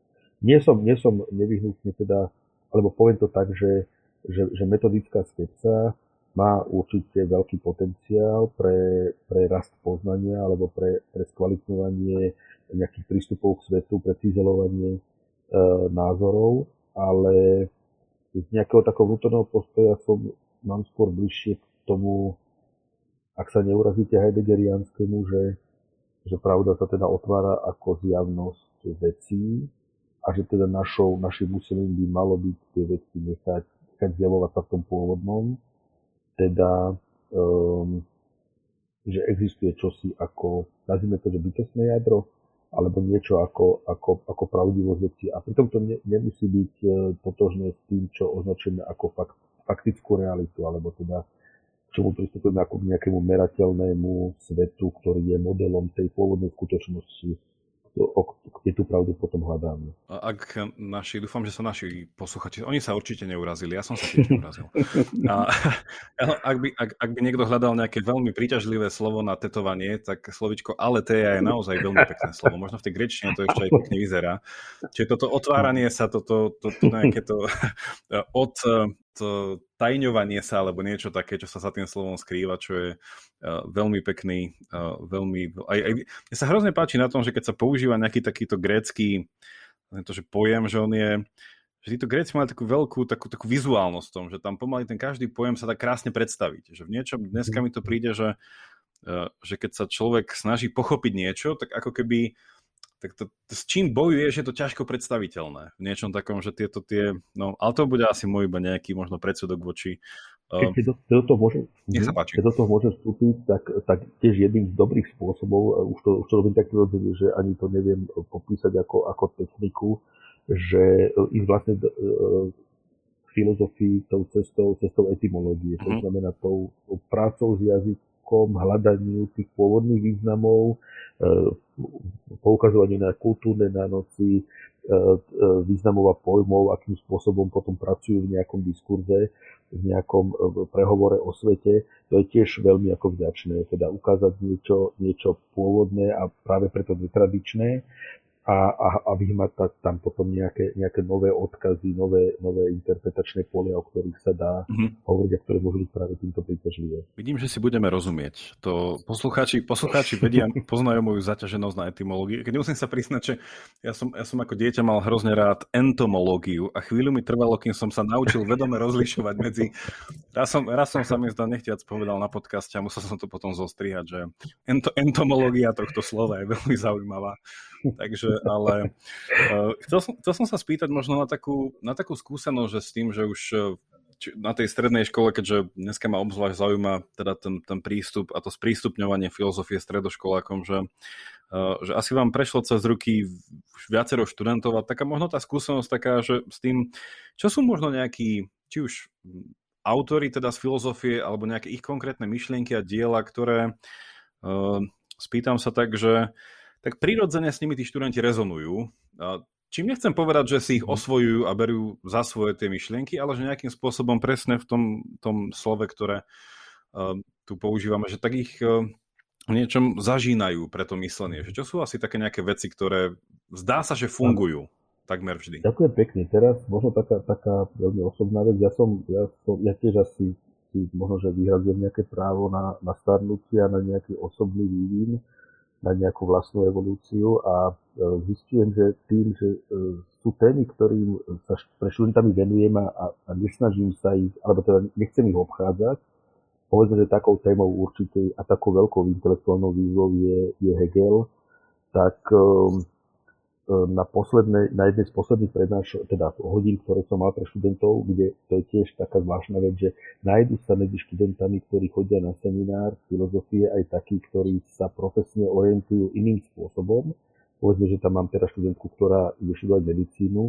Nie som, nie som nevyhnutne teda, alebo poviem to tak, že že, že metodická skepsa má určite veľký potenciál pre, pre rast poznania alebo pre, pre skvalitňovanie nejakých prístupov k svetu, pre cizelovanie e, názorov, ale z nejakého takého vnútorného postoja som, mám skôr bližšie k tomu, ak sa neurazíte heideggerianskému, že, že pravda sa teda otvára ako zjavnosť vecí a že teda našou, našim úsilím by malo byť tie veci nechať zjavovať sa v tom pôvodnom, teda um, že existuje čosi ako, nazvime to, že bytostné jadro, alebo niečo ako, ako, ako pravdivosť veci. A pritom to ne, nemusí byť uh, totožné s tým, čo označujeme ako fakt, faktickú realitu, alebo teda k čomu pristupujeme ako k nejakému merateľnému svetu, ktorý je modelom tej pôvodnej skutočnosti, kde tú pravdu potom hľadáme. Ak naši, dúfam, že sa naši posluchači, oni sa určite neurazili, ja som sa tiež neurazil. A, ak, by, ak, ak by niekto hľadal nejaké veľmi príťažlivé slovo na tetovanie, tak slovičko ale to je naozaj veľmi pekné slovo. Možno v tej grečtine to ešte aj pekne vyzerá. Čiže toto otváranie sa, toto, to, to nejaké to od to tajňovanie sa alebo niečo také, čo sa za tým slovom skrýva, čo je uh, veľmi pekný, uh, veľmi... Aj, aj, mne sa hrozne páči na tom, že keď sa používa nejaký takýto grécky to, že pojem, že on je že títo Gréci mali takú veľkú takú, takú vizuálnosť v tom, že tam pomaly ten každý pojem sa dá krásne predstaviť. Že v niečom, dneska mi to príde, že, uh, že keď sa človek snaží pochopiť niečo, tak ako keby tak to, s čím bojuješ, je to ťažko predstaviteľné. V niečom takom, že tieto tie, no, ale to bude asi môj iba nejaký možno predsudok voči... Uh, keď do, do toho môže, nech sa páči. Keď do toho môže vstúpiť, tak, tak tiež jedným z dobrých spôsobov, už to, už to robím tak prirodzene, že ani to neviem popísať ako, ako techniku, že ich vlastne uh, filozofii tou cestou, cestou etymológie, mm-hmm. to mhm. znamená tou, tou prácou s jazykom, hľadaniu tých pôvodných významov, uh, poukazovanie na kultúrne nánoci, e, e, významov a pojmov, akým spôsobom potom pracujú v nejakom diskurze, v nejakom e, prehovore o svete, to je tiež veľmi ako vďačné, teda ukázať niečo, niečo pôvodné a práve preto netradičné a, a, a vyhmatať tam potom nejaké, nejaké nové odkazy, nové, nové interpretačné polia, o ktorých sa dá mm-hmm. hovoriť a ktoré môžu byť práve týmto príťažlivé. Vidím, že si budeme rozumieť. To poslucháči, poslucháči vedia, poznajú moju zaťaženosť na etymológiu. Keď musím sa priznať, že ja som, ja som ako dieťa mal hrozne rád entomológiu a chvíľu mi trvalo, kým som sa naučil vedome rozlišovať medzi... Raz som, raz som sa mi zdá nechtiac povedal na podcaste a musel som to potom zostrihať, že ento, entomológia tohto slova je veľmi zaujímavá. Takže, ale uh, chcel, som, chcel som sa spýtať možno na takú, na takú skúsenosť, že s tým, že už eh, či, na tej strednej škole, keďže dneska ma obzvlášť zaujíma teda ten, ten prístup a to sprístupňovanie filozofie stredoškolákom, že, uh, že asi vám prešlo cez ruky viacero študentov a taká možno tá skúsenosť taká, že s tým, čo sú možno nejakí, či už autory teda z filozofie alebo nejaké ich konkrétne myšlienky a diela, ktoré uh, spýtam sa tak, že tak prirodzene s nimi tí študenti rezonujú. Čím nechcem povedať, že si ich mhm. osvojujú a berú za svoje tie myšlienky, ale že nejakým spôsobom presne v tom, tom slove, ktoré uh, tu používame, že tak ich uh, v niečom zažínajú pre to myslenie. Že čo sú asi také nejaké veci, ktoré zdá sa, že fungujú takmer vždy. Ďakujem pekne. Teraz možno taká, taká veľmi osobná vec. Ja som, ja, som, ja tiež asi si možno, že vyhradzujem nejaké právo na, na starnutie a na nejaký osobný vývin na nejakú vlastnú evolúciu a e, zistujem, že tým, že e, sú témy, ktorým sa pre študentami venujem a, a nesnažím sa ich, alebo teda nechcem ich obchádzať, povedzme, že takou témou určitej a takou veľkou intelektuálnou výzvou je, je Hegel, tak um, na, poslednej, na jednej z posledných prednášok, teda hodín, ktoré som mal pre študentov, kde to je tiež taká zvláštna vec, že nájdú sa medzi študentami, ktorí chodia na seminár filozofie, aj takí, ktorí sa profesne orientujú iným spôsobom. Povedzme, že tam mám teraz študentku, ktorá ide študovať medicínu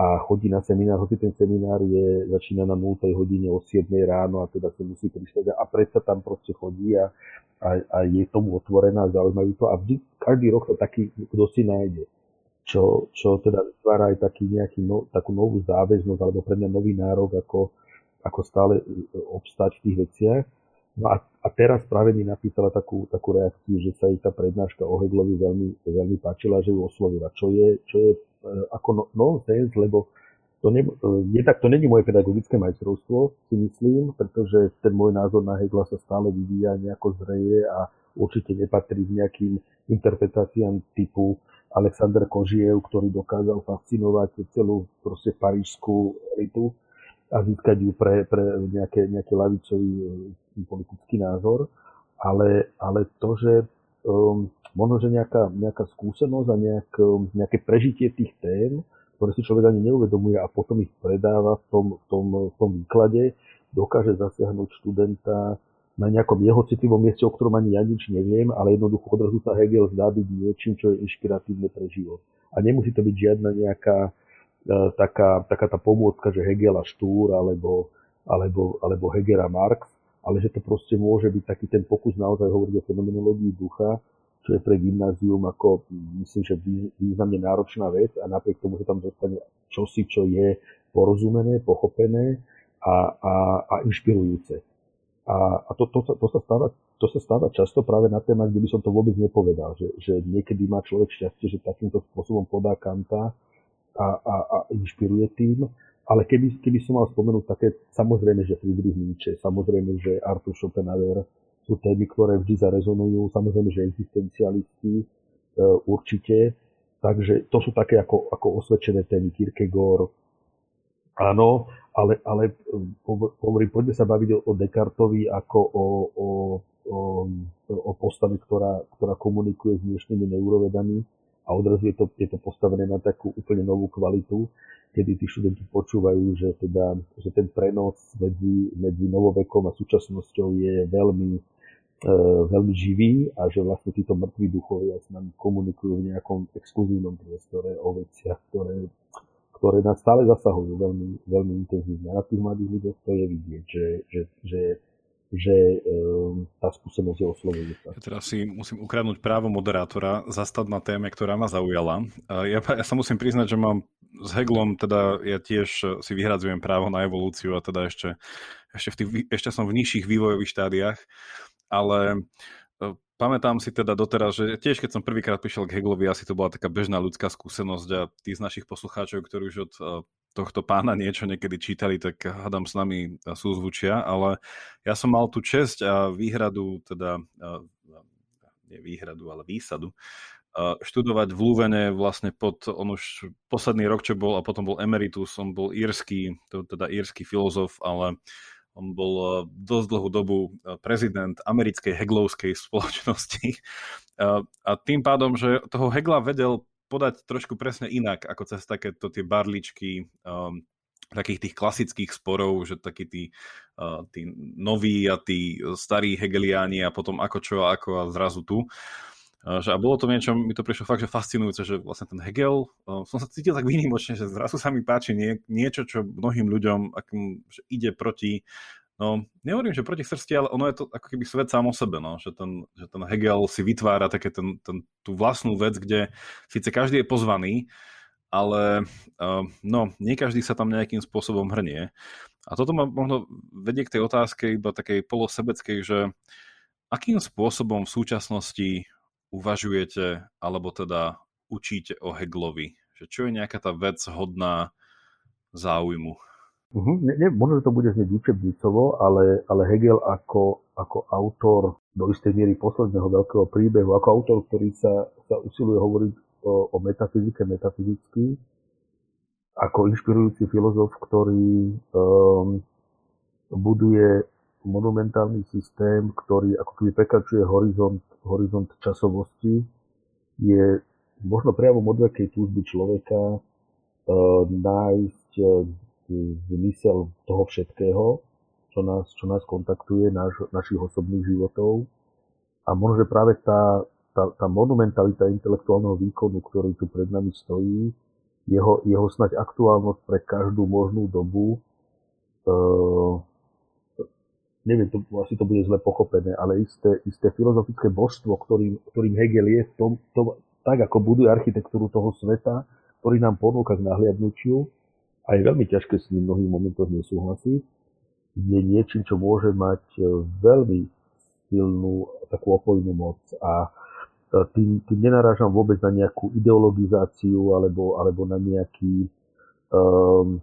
a chodí na seminár, hoci ten seminár je, začína na 0 hodine o 7 ráno a teda sa musí pristať a predsa tam proste chodí a, a, a je tomu otvorená, zaujímajú to a vždy, každý rok to taký, kto si nájde čo, čo teda vytvára aj taký nejaký no, takú novú záväznosť, alebo pre mňa nový nárok, ako, ako stále e, obstať v tých veciach. No a, a teraz práve mi napísala takú, takú reakciu, že sa jej tá prednáška o Heglovi veľmi, veľmi páčila, že ju oslovila, čo je, čo je e, ako no, nonsense, lebo to, ne, e, je tak, to není moje pedagogické majstrovstvo, si myslím, pretože ten môj názor na Hegla sa stále vyvíja, nejako zreje a určite nepatrí k nejakým interpretáciám typu Alexander Kožiev, ktorý dokázal fascinovať celú proste parížskú elitu a získať ju pre, pre nejaké, nejaký lavicový e, politický názor. Ale, ale to, že um, možno, že nejaká, nejaká skúsenosť a nejak, um, nejaké prežitie tých tém, ktoré si človek ani neuvedomuje a potom ich predáva v tom, v tom, v tom výklade, dokáže zasiahnuť študenta na nejakom jeho citlivom mieste, o ktorom ani ja nič neviem, ale jednoducho odrazu sa Hegel zdá byť niečím, čo je inšpiratívne pre život. A nemusí to byť žiadna nejaká e, taká, taká tá pomôcka, že Hegel a Štúr, alebo, alebo, alebo Hegel a Marx, ale že to proste môže byť taký ten pokus naozaj hovoriť o fenomenológii ducha, čo je pre gymnázium ako, myslím, že významne náročná vec a napriek tomu, že tam dostane čosi, čo je porozumené, pochopené a, a, a inšpirujúce. A, a to, to, to, sa stáva, to sa stáva často práve na témach, kde by som to vôbec nepovedal, že, že niekedy má človek šťastie, že takýmto spôsobom podá Kanta a, a, a inšpiruje tým, ale keby, keby som mal spomenúť také, samozrejme, že Friedrich Nietzsche, samozrejme, že Arthur Schopenhauer sú témy, ktoré vždy zarezonujú, samozrejme, že existencialisti e, určite, takže to sú také ako, ako osvedčené témy. Kierkegaard, áno, ale, ale hovorím, poďme sa baviť o, o Descartovi ako o, o, o, o postave, ktorá, ktorá komunikuje s dnešnými neurovedami. A odrazu je to, je to postavené na takú úplne novú kvalitu, kedy tí študenti počúvajú, že, teda, že ten prenos medzi, medzi novovekom a súčasnosťou je veľmi, e, veľmi živý a že vlastne títo mŕtvi duchovia s nami komunikujú v nejakom exkluzívnom priestore o veciach, ktoré ktoré nás stále zasahujú veľmi, veľmi intenzívne. A na tých mladých ľuďoch to je vidieť, že, že, že že um, tá skúsenosť je oslovujúca. Ja teraz si musím ukradnúť právo moderátora, zastať na téme, ktorá ma zaujala. Ja, ja sa musím priznať, že mám s Heglom, teda ja tiež si vyhradzujem právo na evolúciu a teda ešte, ešte, v tých, ešte som v nižších vývojových štádiách, ale pamätám si teda doteraz, že tiež keď som prvýkrát prišiel k Hegelovi, asi to bola taká bežná ľudská skúsenosť a tí z našich poslucháčov, ktorí už od uh, tohto pána niečo niekedy čítali, tak hádam s nami súzvučia, ale ja som mal tú česť a výhradu, teda uh, nie výhradu, ale výsadu, študovať v Lúvene vlastne pod, on už posledný rok, čo bol, a potom bol emeritus, on bol írsky, teda írsky filozof, ale on bol e, dosť dlhú dobu e, prezident americkej heglovskej spoločnosti. A tým pádom, že toho Hegla vedel podať trošku presne inak, ako cez takéto tie barličky um, takých tých klasických sporov, že takí tí, uh, tí noví a tí starí hegeliáni a potom ako čo a ako a zrazu tu. Že a bolo to niečo, mi to prišlo fakt, že fascinujúce, že vlastne ten Hegel, som sa cítil tak výnimočne, že zrazu sa mi páči nie, niečo, čo mnohým ľuďom akým, že ide proti, no nehovorím, že proti srsti, ale ono je to ako keby svet sám o sebe, no, že, ten, že ten Hegel si vytvára také ten, ten, tú vlastnú vec, kde síce každý je pozvaný, ale uh, no, nie každý sa tam nejakým spôsobom hrnie. A toto ma možno vedie k tej otázke iba takej polosebeckej, že akým spôsobom v súčasnosti uvažujete, alebo teda učíte o Heglovi? Že čo je nejaká tá vec hodná záujmu? Uh-huh. Ne, ne, možno, že to bude znieť učebnicovo, ale, ale Hegel ako, ako autor do istej miery posledného veľkého príbehu, ako autor, ktorý sa, sa usiluje hovoriť o, o metafyzike metafyzicky, ako inšpirujúci filozof, ktorý um, buduje monumentálny systém, ktorý ako keby prekračuje horizont, horizont časovosti, je možno prejavom odvekej túžby človeka e, nájsť e, zmysel toho všetkého, čo nás, čo nás kontaktuje, naš, našich osobných životov. A možno, že práve tá, tá, tá monumentalita intelektuálneho výkonu, ktorý tu pred nami stojí, jeho, jeho snať aktuálnosť pre každú možnú dobu, e, neviem, to, asi to bude zle pochopené, ale isté, isté filozofické božstvo, ktorým, ktorým Hegel je, v tom, tak ako buduje architektúru toho sveta, ktorý nám ponúka k nahliadnutiu, a je veľmi ťažké s ním v mnohých momentoch nesúhlasiť, je niečím, čo môže mať e, veľmi silnú takú opojnú moc. A e, tým, tým nenarážam vôbec na nejakú ideologizáciu alebo, alebo na nejaký um,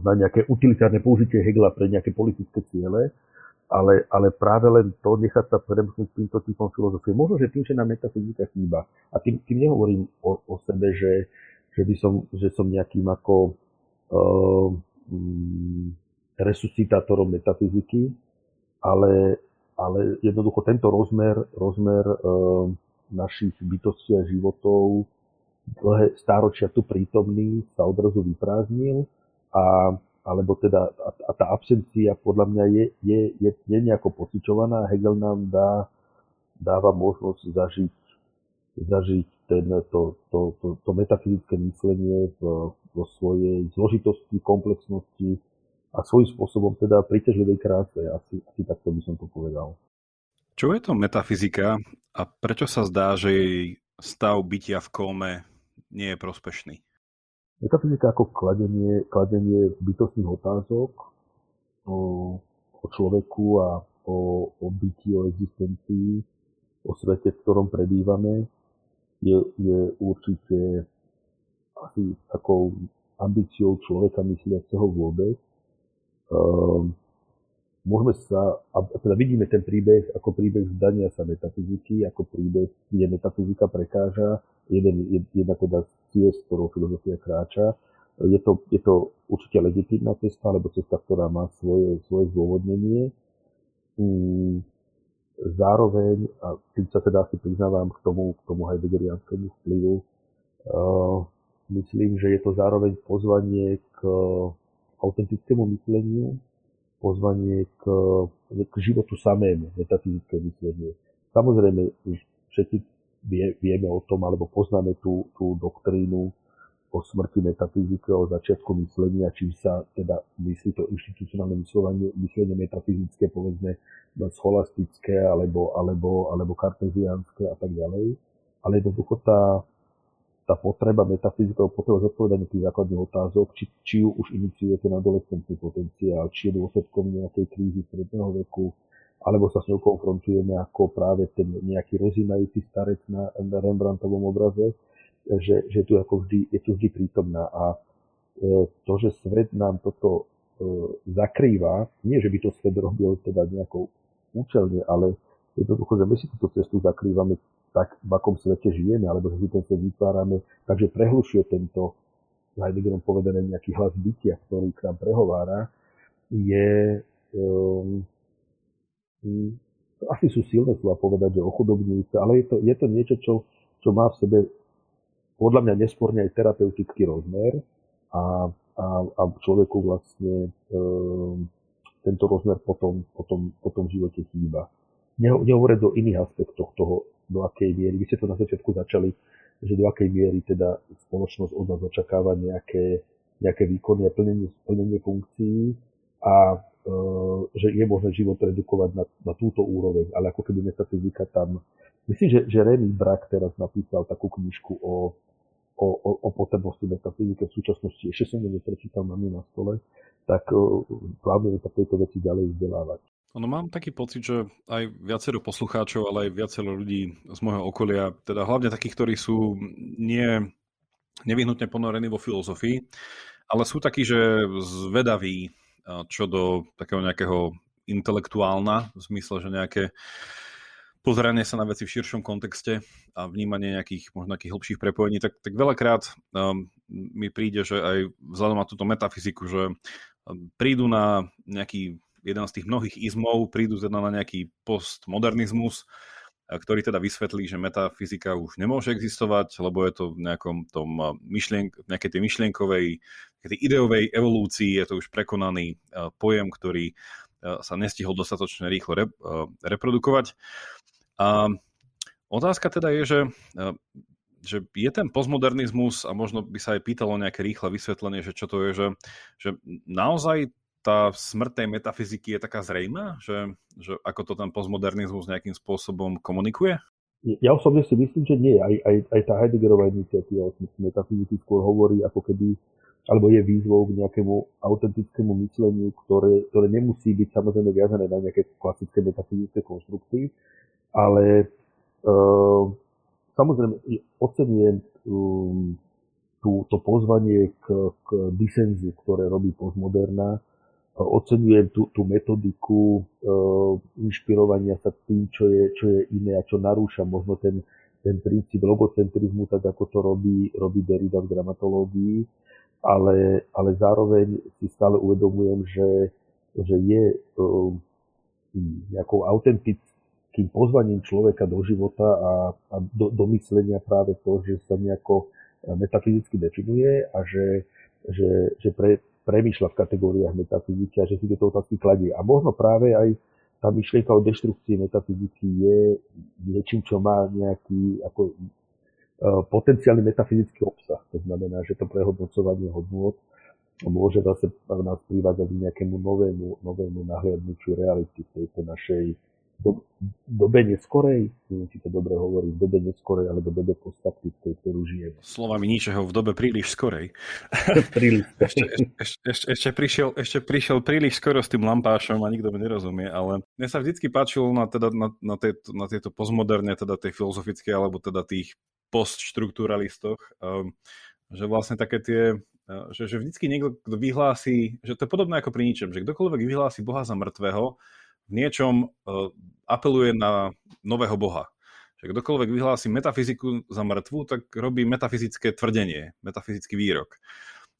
na nejaké utilitárne použitie Hegela pre nejaké politické ciele, ale, ale práve len to nechať sa premknúť týmto typom filozofie. Možno, že tým, že nám metafyzika chýba. A tým, tým nehovorím o, o sebe, že, že, by som, že som nejakým ako um, resuscitátorom metafyziky, ale, ale jednoducho tento rozmer, rozmer um, našich bytostí a životov dlhé stáročia tu prítomný sa odrazu vyprázdnil a, alebo teda a, a tá absencia podľa mňa je, je, je, je nejako pociťovaná. Hegel nám dá, dáva možnosť zažiť, zažiť ten, to, to, to, to metafyzické myslenie vo svojej zložitosti, komplexnosti a svojím spôsobom teda príťažlivej kráse. Asi, asi takto by som to povedal. Čo je to metafyzika a prečo sa zdá, že jej stav bytia v kóme nie je prospešný? Metafyzika ako kladenie, kladenie bytostných otázok o, o človeku a o, o byti, o existencii, o svete, v ktorom prebývame, je, je určite asi takou ambíciou človeka mysliaceho vôbec. Um, môžeme sa, a teda vidíme ten príbeh ako príbeh zdania sa metafyziky, ako príbeh, kde metafyzika prekáža jeden, jedna teda z ciest, ktorou filozofia kráča. Je to, je to určite legitímna cesta, alebo cesta, ktorá má svoje, svoje zdôvodnenie. Mm, zároveň, a tým sa teda asi priznávam k tomu, k tomu heideggerianskému vplyvu, uh, myslím, že je to zároveň pozvanie k autentickému mysleniu, pozvanie k, k životu samému, metafyzické myslenie. Samozrejme, všetci vie, vieme o tom, alebo poznáme tú, tú doktrínu o smrti metafyzike, o začiatku myslenia, čím sa teda myslí to inštitucionálne myslenie, myslenie metafyzické, povedzme, scholastické alebo, alebo, alebo karteziánske a tak ďalej. Ale jednoducho tá, tá potreba metafyzikov, potreba zodpovedania tých základných otázok, či, či ju už iniciujete na adolescentný potenciál, či je dôsledkom nejakej krízy stredného veku, alebo sa s ňou konfrontujeme ako práve ten nejaký rozínajúci starec na, na Rembrandtovom obraze, že, že tu ako vždy, je tu vždy prítomná. A e, to, že svet nám toto e, zakrýva, nie že by to svet robil teda nejakou účelne, ale jednoducho, že my si túto cestu zakrývame tak, v akom svete žijeme, alebo že si ten svet vytvárame, takže prehlušuje tento Heideggerom povedané nejaký hlas bytia, ktorý k nám prehovára, je um, asi sú silné slova povedať, že ochudobňujúce, ale je to, je to niečo, čo, čo má v sebe podľa mňa nesporne aj terapeutický rozmer a, a, a človeku vlastne e, tento rozmer potom, potom, potom v živote chýba. Ne, nehovoriť o iných aspektoch toho, do akej miery. Vy ste to na začiatku začali, že do akej miery teda spoločnosť od nás očakáva nejaké, nejaké výkony a plnenie, plnenie funkcií a e, že je možné život redukovať na, na túto úroveň, ale ako keby metafyzika tam... Myslím, že, že René Brak teraz napísal takú knižku o, o, o, o potrebnosti metafyzike v súčasnosti, ešte som ju neprečítal, mám ju na stole, tak uh, plánujem sa tejto veci ďalej vzdelávať. Ono mám taký pocit, že aj viacero poslucháčov, ale aj viacero ľudí z môjho okolia, teda hlavne takých, ktorí sú nie nevyhnutne ponorení vo filozofii, ale sú takí, že zvedaví čo do takého nejakého intelektuálna, v zmysle, že nejaké pozeranie sa na veci v širšom kontexte a vnímanie nejakých možno nejakých hlbších prepojení, tak, tak veľakrát um, mi príde, že aj vzhľadom na túto metafyziku, že prídu na nejaký jeden z tých mnohých izmov, prídu teda na nejaký postmodernizmus, ktorý teda vysvetlí, že metafyzika už nemôže existovať, lebo je to v nejakom tom myšlienk, nejakej tej myšlienkovej, tej ideovej evolúcii, je to už prekonaný pojem, ktorý sa nestihol dostatočne rýchlo reprodukovať. A otázka teda je, že, že je ten postmodernizmus, a možno by sa aj pýtalo nejaké rýchle vysvetlenie, že čo to je, že, že naozaj tá smrť tej metafyziky je taká zrejmá, že, že ako to ten postmodernizmus nejakým spôsobom komunikuje? Ja osobne si myslím, že nie. Aj, aj, aj tá Heideggerová iniciatíva o metafyziky skôr hovorí ako keby alebo je výzvou k nejakému autentickému mysleniu, ktoré, ktoré nemusí byť samozrejme viazané na nejaké klasické metafyzické konstrukty, ale uh, samozrejme ocenujem um, to pozvanie k, k disenzu, ktoré robí postmoderná. Oceňujem tú, tú metodiku uh, inšpirovania sa tým, čo je, čo je iné a čo narúša možno ten, ten princíp logocentrizmu, tak ako to robí, robí Derrida v dramatológii, ale, ale zároveň si stále uvedomujem, že, že je uh, nejakou autentic, tým pozvaním človeka do života a, a do, do myslenia práve to, že sa nejako e, metafyzicky definuje a že, že, že pre, premýšľa v kategóriách metafyziky a že si tieto otázky kladie. A možno práve aj tá myšlienka o deštrukcii metafyziky je niečím, čo má nejaký ako, e, potenciálny metafyzický obsah. To znamená, že to prehodnocovanie hodnôt môže zase nás privádzať k nejakému novému, novému nahliadnutiu reality v tejto našej do, dobe neskorej, neviem, či to dobre hovorí, v dobe neskorej alebo dobe postfaktickej, ktorú žijeme. Slovami ničeho v dobe príliš skorej. príliš. ešte, ešte, ešte, ešte, prišiel, ešte prišiel príliš skoro s tým lampášom a nikto mi nerozumie, ale mne sa vždycky páčilo na, teda, na, na, tieto, na tieto postmoderne, teda tej filozofické alebo teda tých postštruktúralistoch, um, že vlastne také tie uh, že, že vždycky niekto, kto vyhlási, že to je podobné ako pri ničom, že kdokoľvek vyhlási Boha za mŕtvého, v niečom uh, apeluje na nového boha. Že kdokoľvek vyhlási metafyziku za mŕtvu, tak robí metafyzické tvrdenie, metafyzický výrok.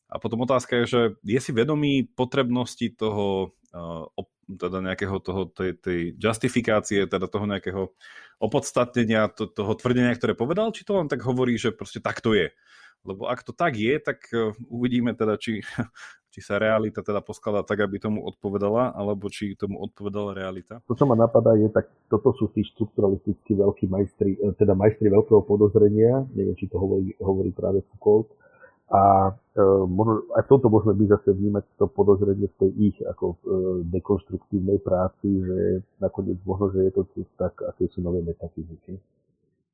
A potom otázka je, že je si vedomý potrebnosti toho, uh, teda nejakého toho, tej, tej justifikácie, teda toho nejakého opodstatnenia, to, toho tvrdenia, ktoré povedal, či to len tak hovorí, že proste tak to je. Lebo ak to tak je, tak uh, uvidíme teda, či či sa realita teda poskladá tak, aby tomu odpovedala, alebo či tomu odpovedala realita? To, čo ma napadá, je, tak toto sú tí strukturalistickí veľkí majstri, e, teda majstri veľkého podozrenia, neviem, či to hovorí, hovorí práve Foucault, a e, možno, aj v môžeme byť zase vnímať to podozrenie v tej ich ako e, dekonstruktívnej práci, že nakoniec možno, že je to cesta k akejsi novej metafyzike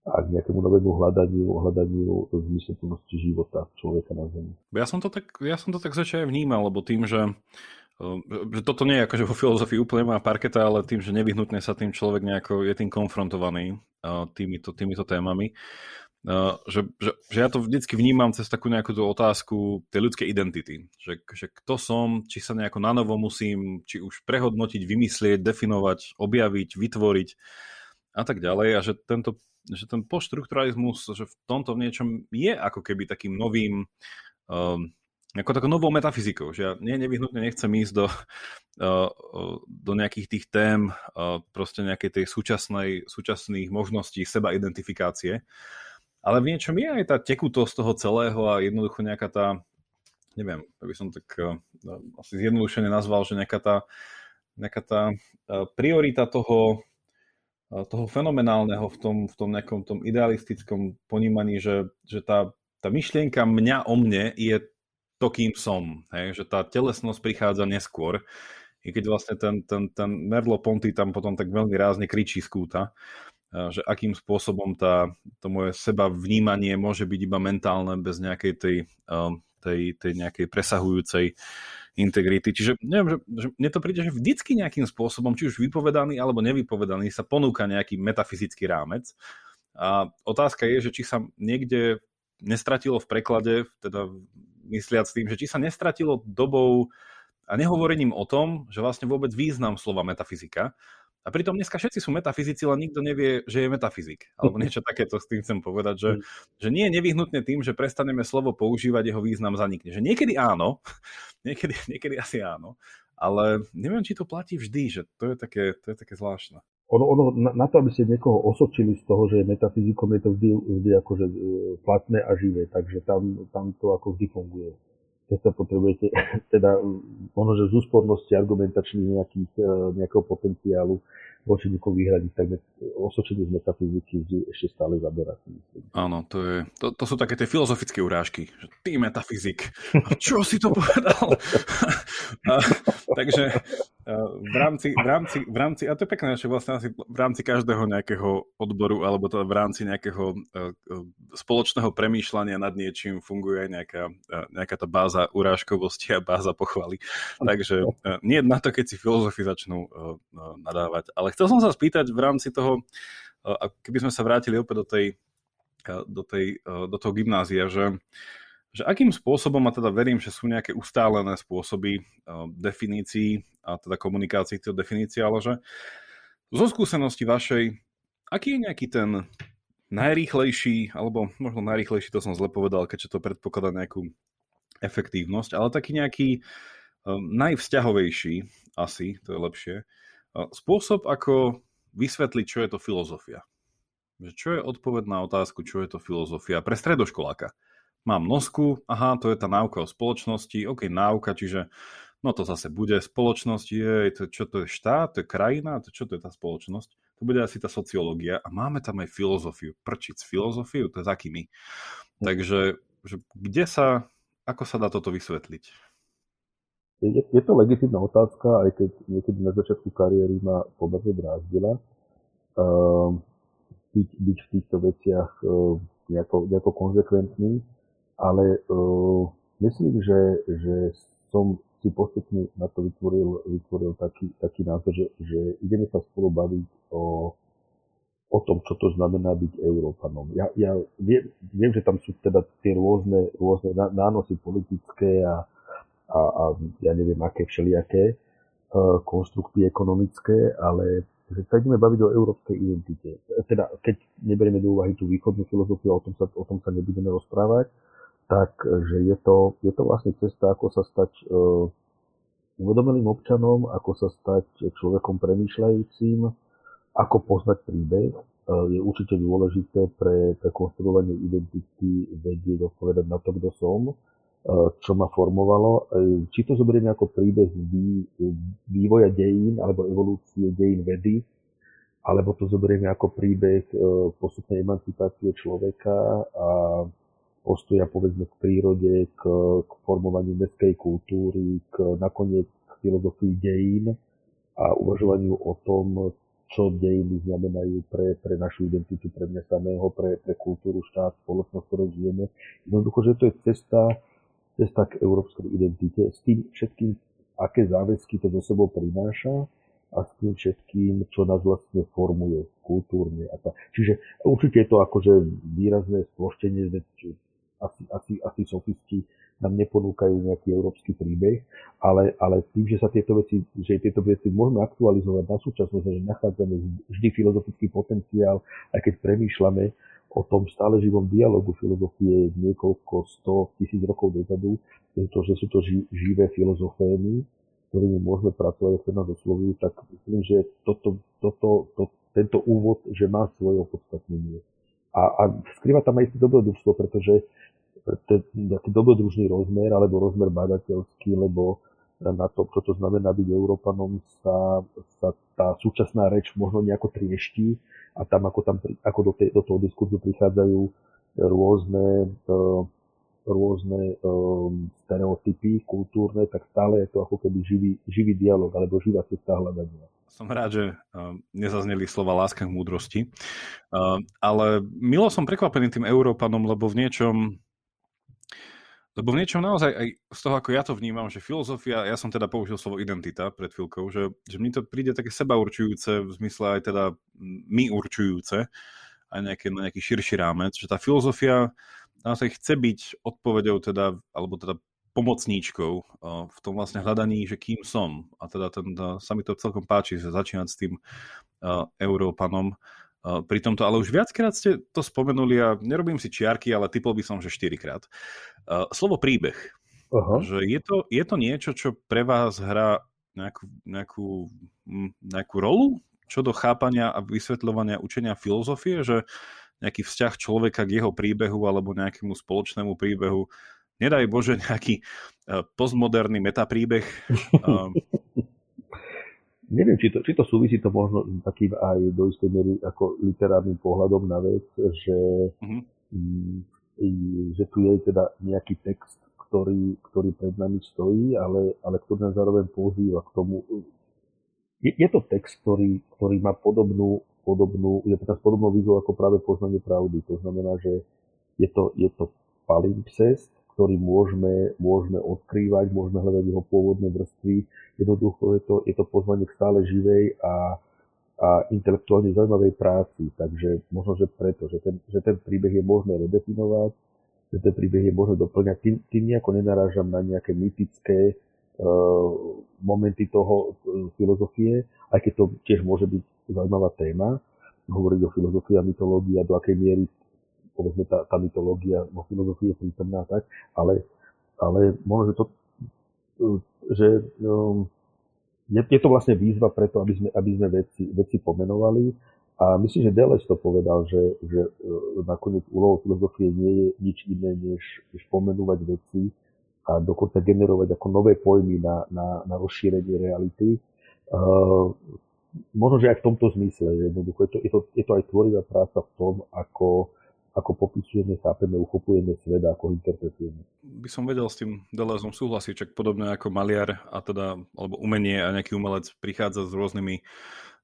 a k nejakému novému hľadaniu, hľadaniu zmysluplnosti života človeka na Zemi. Ja som to tak, ja som to tak začal vnímal, lebo tým, že že toto nie je akože vo filozofii úplne má parketa, ale tým, že nevyhnutne sa tým človek nejako je tým konfrontovaný týmito, týmito témami. Že, že, že ja to vždycky vnímam cez takú nejakú tú otázku tej ľudskej identity. Že, že kto som, či sa nejako nanovo musím, či už prehodnotiť, vymyslieť, definovať, objaviť, vytvoriť a tak ďalej. A že tento že ten poststrukturalizmus, že v tomto niečom je ako keby takým novým um, ako takou novou metafyzikou, že ja nie, nevyhnutne nechcem ísť do, uh, do nejakých tých tém uh, proste nejakej tej súčasnej, súčasných možností seba identifikácie, ale v niečom je aj tá tekutosť toho celého a jednoducho nejaká tá, neviem, by som tak uh, asi zjednodušene nazval, že nejaká tá, nejaká tá priorita toho, toho fenomenálneho v tom, v tom nejakom tom idealistickom ponímaní, že, že tá, tá myšlienka mňa o mne je to, kým som. Hej? Že tá telesnosť prichádza neskôr. I keď vlastne ten, ten, ten Merlo Ponty tam potom tak veľmi rázne kričí z kúta, že akým spôsobom tá, to moje seba vnímanie môže byť iba mentálne bez nejakej tej, tej, tej nejakej presahujúcej integrity. Čiže neviem, že, že mne to príde, že vždycky nejakým spôsobom, či už vypovedaný alebo nevypovedaný, sa ponúka nejaký metafyzický rámec. A otázka je, že či sa niekde nestratilo v preklade, teda mysliac tým, že či sa nestratilo dobou a nehovorením o tom, že vlastne vôbec význam slova metafyzika. A pritom dneska všetci sú metafyzici, len nikto nevie, že je metafyzik. Alebo niečo takéto s tým chcem povedať, že, mm. že nie je nevyhnutne tým, že prestaneme slovo používať, jeho význam zanikne. Že niekedy áno, niekedy, niekedy asi áno, ale neviem, či to platí vždy, že to je také, to je také zvláštne ono, ono na, na to, aby ste niekoho osočili z toho, že je metafyzikom, je to vždy, vždy akože e, platné a živé, takže tam, tam to ako vždy funguje. Keď sa potrebujete, teda možno, že z úspornosti argumentačných nejakých, e, nejakého potenciálu voči niekomu vyhradiť, tak osočenie z metafyziky vždy ešte stále zaberá. Áno, to, je, to, to sú také tie filozofické urážky, že ty metafyzik, a čo si to povedal? a, takže v rámci, v, rámci, v rámci, a to je pekné, že vlastne asi v rámci každého nejakého odboru, alebo to v rámci nejakého spoločného premýšľania nad niečím funguje aj nejaká, nejaká tá báza urážkovosti a báza pochvaly. Takže nie na to, keď si filozofi začnú nadávať, ale chcel som sa spýtať v rámci toho, keby sme sa vrátili opäť do tej, do, tej, do toho gymnázia, že, že akým spôsobom, a teda verím, že sú nejaké ustálené spôsoby definícií a teda komunikácií týchto definícií, ale že zo skúsenosti vašej, aký je nejaký ten najrýchlejší, alebo možno najrýchlejší, to som zle povedal, keďže to predpokladá nejakú efektívnosť, ale taký nejaký um, najvzťahovejší, asi, to je lepšie, Spôsob, ako vysvetliť, čo je to filozofia. Čo je odpoveď na otázku, čo je to filozofia pre stredoškoláka. Mám nosku, aha, to je tá náuka o spoločnosti, ok, náuka, čiže no to zase bude spoločnosť, je, to, čo to je štát, to je krajina, to čo to je tá spoločnosť, to bude asi tá sociológia a máme tam aj filozofiu. Prčic, filozofiu, to je za kými. Takže že kde sa, ako sa dá toto vysvetliť? Je, je to legitimná otázka, aj keď niekedy na začiatku kariéry ma pomerne brázdila. Uh, byť, byť v týchto veciach uh, nejako, nejako konzekventný, ale uh, myslím, že, že som si postupne na to vytvoril, vytvoril taký, taký názor, že, že ideme sa spolu baviť o, o tom, čo to znamená byť Európanom. Ja, ja viem, viem, že tam sú teda tie rôzne, rôzne nánosy politické a, a, a ja neviem aké všelijaké uh, konstrukty ekonomické, ale že sa ideme baviť o európskej identite. Teda, keď neberieme do úvahy tú východnú filozofiu, o tom sa, o tom sa nebudeme rozprávať, tak že je to, je to vlastne cesta, ako sa stať uh, uvedomelým občanom, ako sa stať človekom premýšľajúcim, ako poznať príbeh. Uh, je určite dôležité pre, pre konstruovanie identity vedieť odpovedať na to, kto som čo ma formovalo. Či to zoberieme ako príbeh vývoja dejín alebo evolúcie dejín vedy, alebo to zoberieme ako príbeh e, postupnej emancipácie človeka a postoja povedzme k prírode, k, k formovaniu mestskej kultúry, k nakoniec k filozofii dejín a uvažovaniu o tom, čo dejiny znamenajú pre, pre našu identitu, pre mňa samého, pre, pre kultúru, štát, spoločnosť, v ktorej žijeme. Jednoducho, že to je cesta, cesta k európskej identite s tým všetkým aké záväzky to zo sebou prináša a s tým všetkým, čo nás vlastne formuje kultúrne. A tak. Čiže určite je to akože výrazné sploštenie, asi, asi, asi sofisti nám neponúkajú nejaký európsky príbeh, ale, ale tým, že sa tieto veci, že tieto veci môžeme aktualizovať na súčasnosť, že nachádzame vždy filozofický potenciál, aj keď premýšľame o tom stále živom dialogu filozofie niekoľko sto tisíc rokov dozadu, to, že sú to ži, živé filozofémy, ktorými môžeme pracovať, ako nás oslovujú, tak myslím, že toto, toto, to, tento úvod, že má svoje opodstatnenie. A, a skrýva tam aj dobrodružstvo, pretože taký dobrodružný rozmer alebo rozmer badateľský, lebo na to, čo to znamená byť Európanom, sa, sa tá súčasná reč možno nejako trieští a tam ako, tam, ako do, tej, do toho diskurzu prichádzajú rôzne, uh, rôzne um, stereotypy kultúrne, tak stále je to ako keby živý, živý dialog alebo živá cesta hľadania. Som rád, že uh, nezazneli slova láska k múdrosti, ale milo som prekvapený tým Európanom, lebo v niečom lebo v niečom naozaj, aj z toho, ako ja to vnímam, že filozofia, ja som teda použil slovo identita pred chvíľkou, že, že mi to príde také seba určujúce, v zmysle aj teda my určujúce, aj nejaký, nejaký širší rámec, že tá filozofia naozaj chce byť odpovedou teda, alebo teda pomocníčkou v tom vlastne hľadaní, že kým som. A teda ten, sa mi to celkom páči, že začínať s tým Európanom, pri tomto, ale už viackrát ste to spomenuli a nerobím si čiarky, ale typol by som, že štyrikrát. Slovo príbeh. Uh-huh. Že je, to, je to niečo, čo pre vás hrá nejakú, nejakú, nejakú rolu? Čo do chápania a vysvetľovania učenia filozofie? Že nejaký vzťah človeka k jeho príbehu alebo nejakému spoločnému príbehu nedaj Bože nejaký e, postmoderný metapríbeh neviem, či to, či to súvisí to možno takým aj do istej miery ako literárnym pohľadom na vec, že, mm-hmm. že tu je teda nejaký text, ktorý, ktorý pred nami stojí, ale, ale ktorý nás zároveň pozýva k tomu. Je, je to text, ktorý, ktorý má podobnú, podobnú, je teraz podobnou výzvou ako práve poznanie pravdy. To znamená, že je to, je to palimpsest, ktorý môžeme, môžeme odkrývať, môžeme hľadať jeho pôvodné vrstvy. Jednoducho je to, je to pozvanie k stále živej a, a intelektuálne zaujímavej práci. Takže možno, že preto, že ten, že ten príbeh je možné redefinovať, že ten príbeh je možné doplňať. Tým, tým nejako nenarážam na nejaké mytické uh, momenty toho uh, filozofie, aj keď to tiež môže byť zaujímavá téma, hovoriť o filozofii a mytológii a do akej miery povedzme tá, tá mytológia vo filozofii je prítomná tak, ale, ale možno, že to, že um, je, je to vlastne výzva preto, aby sme, aby sme veci, veci pomenovali a myslím, že Deleuze to povedal, že, že uh, nakoniec úlohou filozofie nie je nič iné, než, než pomenúvať veci a dokonca generovať ako nové pojmy na, na, na rozšírenie reality. Uh, možno, že aj v tomto zmysle, jednoducho je to, je to, je to aj tvorivá práca v tom, ako, ako popisujeme, chápeme, uchopujeme svet a ako interpretujeme. By som vedel s tým Delezom súhlasiť, čak podobne ako maliar a teda, alebo umenie a nejaký umelec prichádza s rôznymi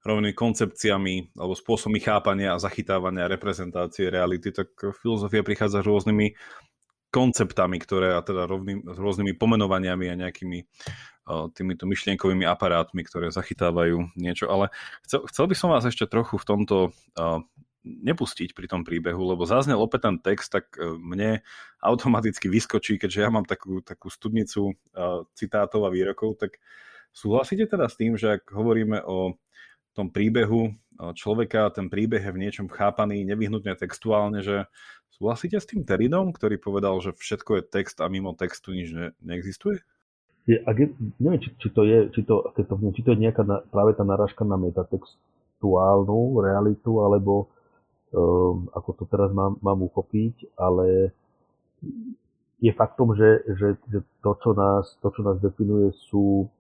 rovnými koncepciami alebo spôsobmi chápania a zachytávania reprezentácie reality, tak filozofia prichádza s rôznymi konceptami, ktoré a teda rovným, s rôznymi pomenovaniami a nejakými uh, týmito myšlienkovými aparátmi, ktoré zachytávajú niečo. Ale chcel, chcel by som vás ešte trochu v tomto uh, nepustiť pri tom príbehu, lebo zaznel opäť ten text, tak e, mne automaticky vyskočí, keďže ja mám takú, takú studnicu uh, citátov a výrokov, tak súhlasíte teda s tým, že ak hovoríme o tom príbehu človeka, ten príbeh je v niečom chápaný nevyhnutne textuálne, že súhlasíte s tým Teridom, ktorý povedal, že všetko je text a mimo textu nič ne, neexistuje? Je, ak je, neviem, či, či, to je, či to, keď to, či to je nejaká na, práve tá narážka na metatextuálnu realitu, alebo um, ako to teraz mám, mám uchopiť, ale je faktom, že, že, to, čo nás, to, čo nás definuje, sú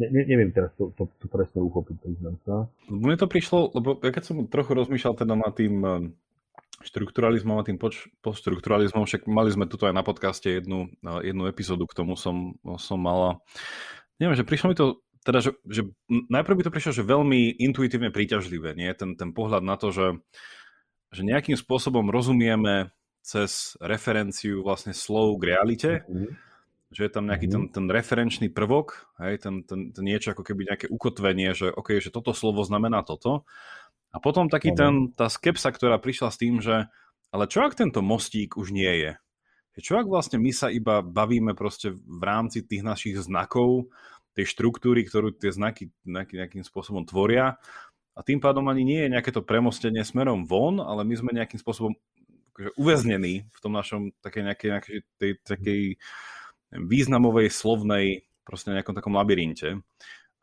Ne, ne, neviem teraz to, to, to presne uchopiť, priznám sa. Mne to prišlo, lebo ja keď som trochu rozmýšľal teda nad tým ehm, štrukturalizmom a tým poč- postštrukturalizmom, však mali sme tuto aj na podcaste jednu, jednu epizódu k tomu som, som mala. Neviem, že prišlo mi to teda, že, že najprv by to prišlo, že veľmi intuitívne príťažlivé, nie? Ten, ten pohľad na to, že že nejakým spôsobom rozumieme cez referenciu vlastne slov k realite, mm-hmm. že je tam nejaký mm. ten, ten referenčný prvok, hej, ten, ten, ten niečo ako keby nejaké ukotvenie, že OK, že toto slovo znamená toto. A potom taký mm. ten, tá skepsa, ktorá prišla s tým, že ale čo ak tento mostík už nie je? Čo ak vlastne my sa iba bavíme proste v rámci tých našich znakov, tej štruktúry, ktorú tie znaky nejaký, nejakým spôsobom tvoria a tým pádom ani nie je nejaké to premostenie smerom von, ale my sme nejakým spôsobom akože uväznení v tom našom takej nejakej, nejakej tej, takej významovej, slovnej, proste nejakom takom labyrinte.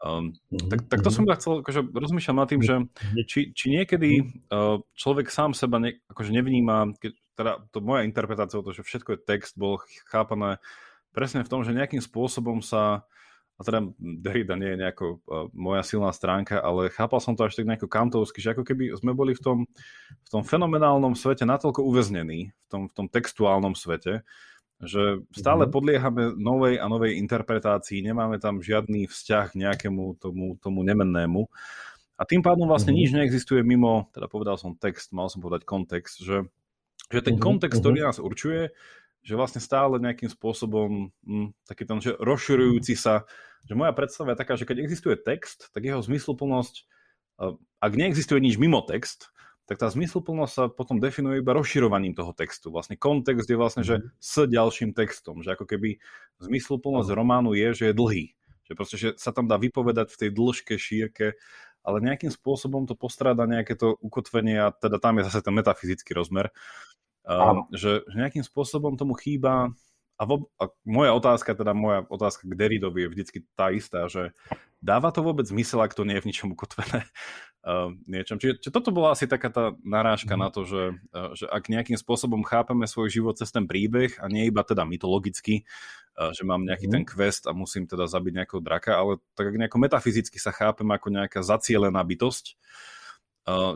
Um, tak, tak to som ja chcel, akože rozmýšľam nad tým, že či, či niekedy uh, človek sám seba ne, akože nevníma, keď, teda to moja interpretácia to, že všetko je text, bolo chápané presne v tom, že nejakým spôsobom sa a teda Derrida nie je nejako uh, moja silná stránka, ale chápal som to až tak nejako kantovsky, že ako keby sme boli v tom, v tom fenomenálnom svete natoľko uväznení, v tom, v tom textuálnom svete, že stále mm-hmm. podliehame novej a novej interpretácii, nemáme tam žiadny vzťah k nejakému tomu, tomu nemennému. A tým pádom vlastne mm-hmm. nič neexistuje mimo, teda povedal som text, mal som povedať kontext, že, že ten mm-hmm. kontext, ktorý nás určuje, že vlastne stále nejakým spôsobom hm, taký ten, že rozširujúci sa, že moja predstava je taká, že keď existuje text, tak jeho zmysluplnosť, ak neexistuje nič mimo text, tak tá zmysluplnosť sa potom definuje iba rozširovaním toho textu. Vlastne kontext je vlastne, že mhm. s ďalším textom, že ako keby zmysluplnosť románu je, že je dlhý. Že proste, že sa tam dá vypovedať v tej dĺžke, šírke, ale nejakým spôsobom to postráda nejaké to ukotvenie a teda tam je zase ten metafyzický rozmer, um, že, že nejakým spôsobom tomu chýba a, vo, a moja otázka, teda moja otázka k Deridovi je vždycky tá istá, že dáva to vôbec zmysel, ak to nie je v ničom ukotvené? uh, niečom. Čiže, čiže toto bola asi taká tá narážka mm. na to, že, uh, že ak nejakým spôsobom chápeme svoj život cez ten príbeh a nie iba teda mytologicky, uh, že mám nejaký mm. ten quest a musím teda zabiť nejakého draka, ale tak ak nejako metafyzicky sa chápem ako nejaká zacielená bytosť, uh,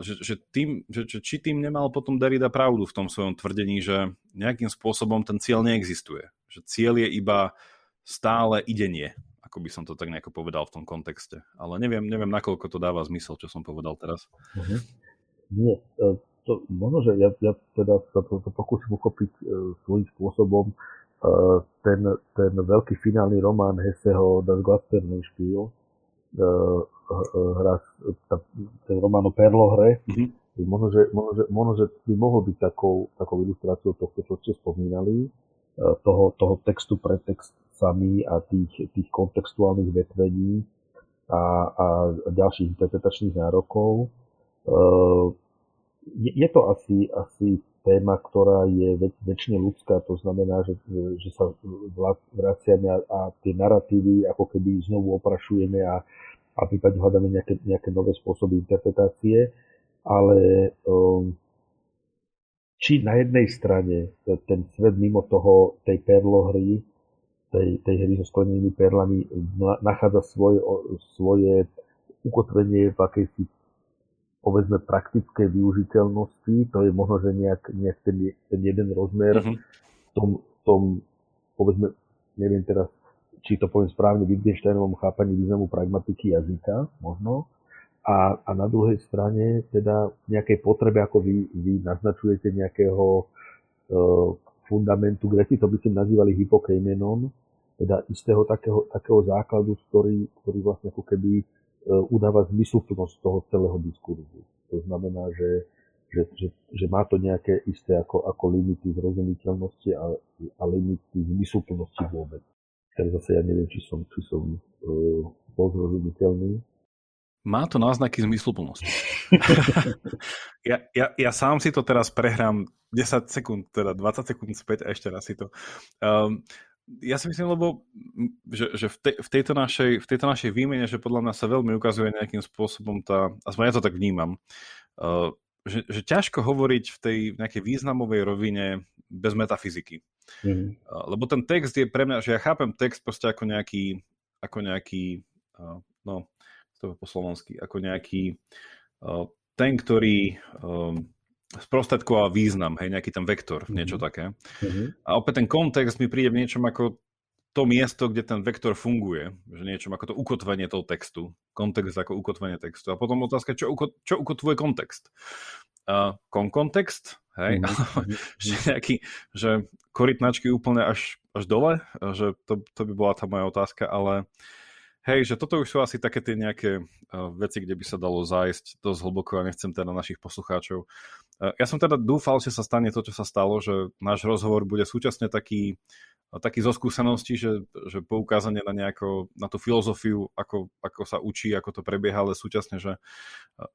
že, že, tým, že, že či tým nemal potom Derrida pravdu v tom svojom tvrdení, že nejakým spôsobom ten cieľ neexistuje. Že cieľ je iba stále idenie ako by som to tak nejako povedal v tom kontexte. Ale neviem, neviem, nakoľko to dáva zmysel, čo som povedal teraz. Uh-huh. Nie, e, to, možno, že ja, ja teda sa to, to pokúsim uchopiť uh, svojím spôsobom. Uh, ten, ten veľký finálny román Hesseho Das Glastermenspiel, uh, hra, ta, ten román o Perlohre, uh-huh. možno, že, možno, že, možno, že by mohol byť takou, takou ilustráciou tohto, čo ste spomínali, toho, toho textu pre text sami a tých, tých kontextuálnych vetvení a, a ďalších interpretačných nárokov. Je, je to asi, asi téma, ktorá je väčšine ľudská, to znamená, že, že sa vraciame a, a tie narratívy ako keby znovu oprašujeme a, a prípadne hľadáme nejaké, nejaké nové spôsoby interpretácie, ale um, či na jednej strane ten svet mimo toho, tej perlohry, tej, tej hry so sklenenými perlami nachádza svoje, svoje ukotvenie v akejsi povedzme praktické využiteľnosti, to je možno, že nejak, nejak ten, ten jeden rozmer mm-hmm. v tom, tom, povedzme, neviem teraz, či to poviem správne, Wittgensteinovom chápaní významu pragmatiky jazyka, možno, a, a na druhej strane teda nejakej potrebe, ako vy, vy naznačujete nejakého e, fundamentu, Greci to by ste nazývali hypokejmenon, teda istého takého, takého základu, ktorý, ktorý vlastne ako keby udáva zmysluplnosť toho celého diskurzu. To znamená, že, že, že, že má to nejaké isté ako, ako limity zrozumiteľnosti a, a limity zmysluplnosti vôbec. Teraz zase ja neviem, či som, či som e, bol zrozumiteľný. Má to náznaky zmysluplnosti. ja, ja, ja sám si to teraz prehrám 10 sekúnd, teda 20 sekúnd späť a ešte raz si to. Um, ja si myslím, lebo že, že v, te, v, tejto našej, v tejto našej výmene, že podľa mňa sa veľmi ukazuje nejakým spôsobom tá, aspoň ja to tak vnímam, uh, že, že ťažko hovoriť v tej nejakej významovej rovine bez metafyziky. Mm. Uh, lebo ten text je pre mňa, že ja chápem text proste ako nejaký, ako nejaký uh, no, to po slovensky, ako nejaký uh, ten, ktorý um, sprostredkoval význam, hej, nejaký ten vektor, mm-hmm. niečo také. Mm-hmm. A opäť ten kontext mi príde v niečom ako to miesto, kde ten vektor funguje, že niečom ako to ukotvenie toho textu, kontext ako ukotvenie textu. A potom otázka, čo, uko, čo ukotvuje kontext. Uh, konkontext, hej, mm-hmm. že nejaký, že korytnačky úplne až, až dole, že to, to by bola tá moja otázka, ale Hej, že toto už sú asi také tie nejaké uh, veci, kde by sa dalo zájsť dosť hlboko a nechcem teda našich poslucháčov. Uh, ja som teda dúfal, že sa stane to, čo sa stalo, že náš rozhovor bude súčasne taký taký zo skúseností, že, že poukázanie na, nejako, na tú filozofiu, ako, ako sa učí, ako to prebieha, ale súčasne, že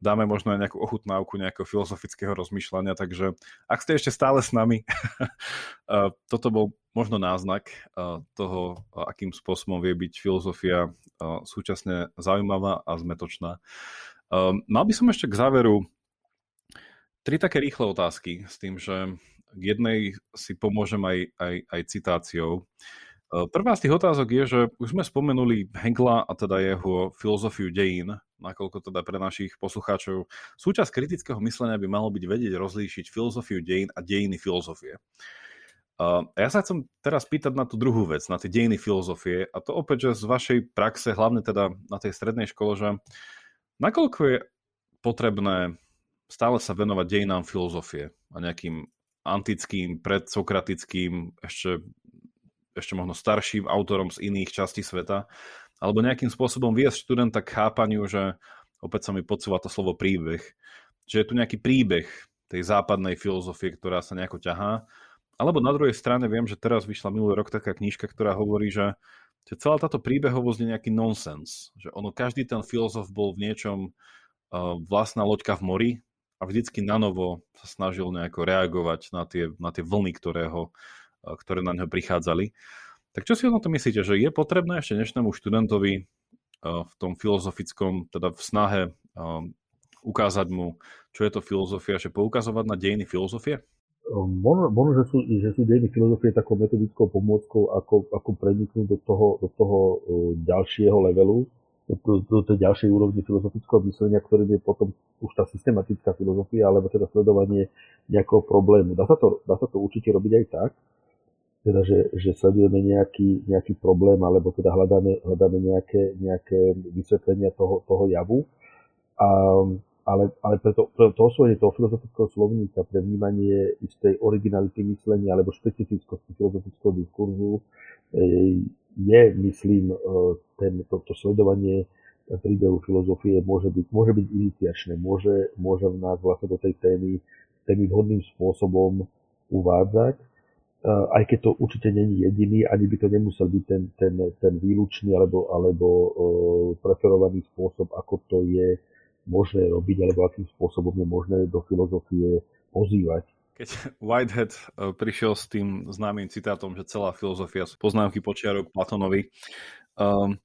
dáme možno aj nejakú ochutnávku nejakého filozofického rozmýšľania, takže ak ste ešte stále s nami, toto bol možno náznak toho, akým spôsobom vie byť filozofia súčasne zaujímavá a zmetočná. Mal by som ešte k záveru tri také rýchle otázky s tým, že k jednej si pomôžem aj, aj, aj citáciou. E, prvá z tých otázok je, že už sme spomenuli Hegla a teda jeho filozofiu dejín, nakoľko teda pre našich poslucháčov súčasť kritického myslenia by malo byť vedieť rozlíšiť filozofiu dejín a dejiny filozofie. A ja sa chcem teraz pýtať na tú druhú vec, na tie dejiny filozofie a to opäť, že z vašej praxe, hlavne teda na tej strednej škole, že nakoľko je potrebné stále sa venovať dejinám filozofie a nejakým antickým, predsokratickým, ešte, ešte možno starším autorom z iných častí sveta, alebo nejakým spôsobom viesť študenta k chápaniu, že opäť sa mi podsúva to slovo príbeh, že je tu nejaký príbeh tej západnej filozofie, ktorá sa nejako ťahá. Alebo na druhej strane viem, že teraz vyšla minulý rok taká knižka, ktorá hovorí, že, že celá táto príbehovosť je nejaký nonsens. Že ono, každý ten filozof bol v niečom uh, vlastná loďka v mori a vždycky na novo sa snažil nejako reagovať na tie, na tie vlny, ktoré, ho, ktoré na neho prichádzali. Tak čo si o to myslíte, že je potrebné ešte dnešnému študentovi v tom filozofickom, teda v snahe ukázať mu, čo je to filozofia, že poukazovať na dejiny filozofie? Možno, možno že, sú, že sú dejiny filozofie takou metodickou pomôckou, ako, ako preniknúť do toho, do toho ďalšieho levelu, do, do tej ďalšej úrovni filozofického myslenia, ktorým je potom už tá systematická filozofia, alebo teda sledovanie nejakého problému. Dá sa to, dá sa to určite robiť aj tak, teda, že, že sledujeme nejaký, nejaký problém, alebo teda hľadáme, hľadáme nejaké, nejaké vysvetlenia toho, toho javu. A, ale, ale pre to, pre to osvojenie toho filozofického slovníka, pre vnímanie istej originality myslenia alebo špecifickosti filozofického diskurzu e, je, myslím, e, ten, to, to sledovanie príbehu filozofie môže byť, môže byť iniciačné, môže, môže nás vlastne do tej témy, témy vhodným spôsobom uvádzať, e, aj keď to určite není jediný, ani by to nemusel byť ten, ten, ten výlučný alebo, alebo e, preferovaný spôsob, ako to je možné robiť, alebo akým spôsobom je možné do filozofie pozývať keď Whitehead e, prišiel s tým známym citátom, že celá filozofia sú poznámky počiarok Platonovi, um,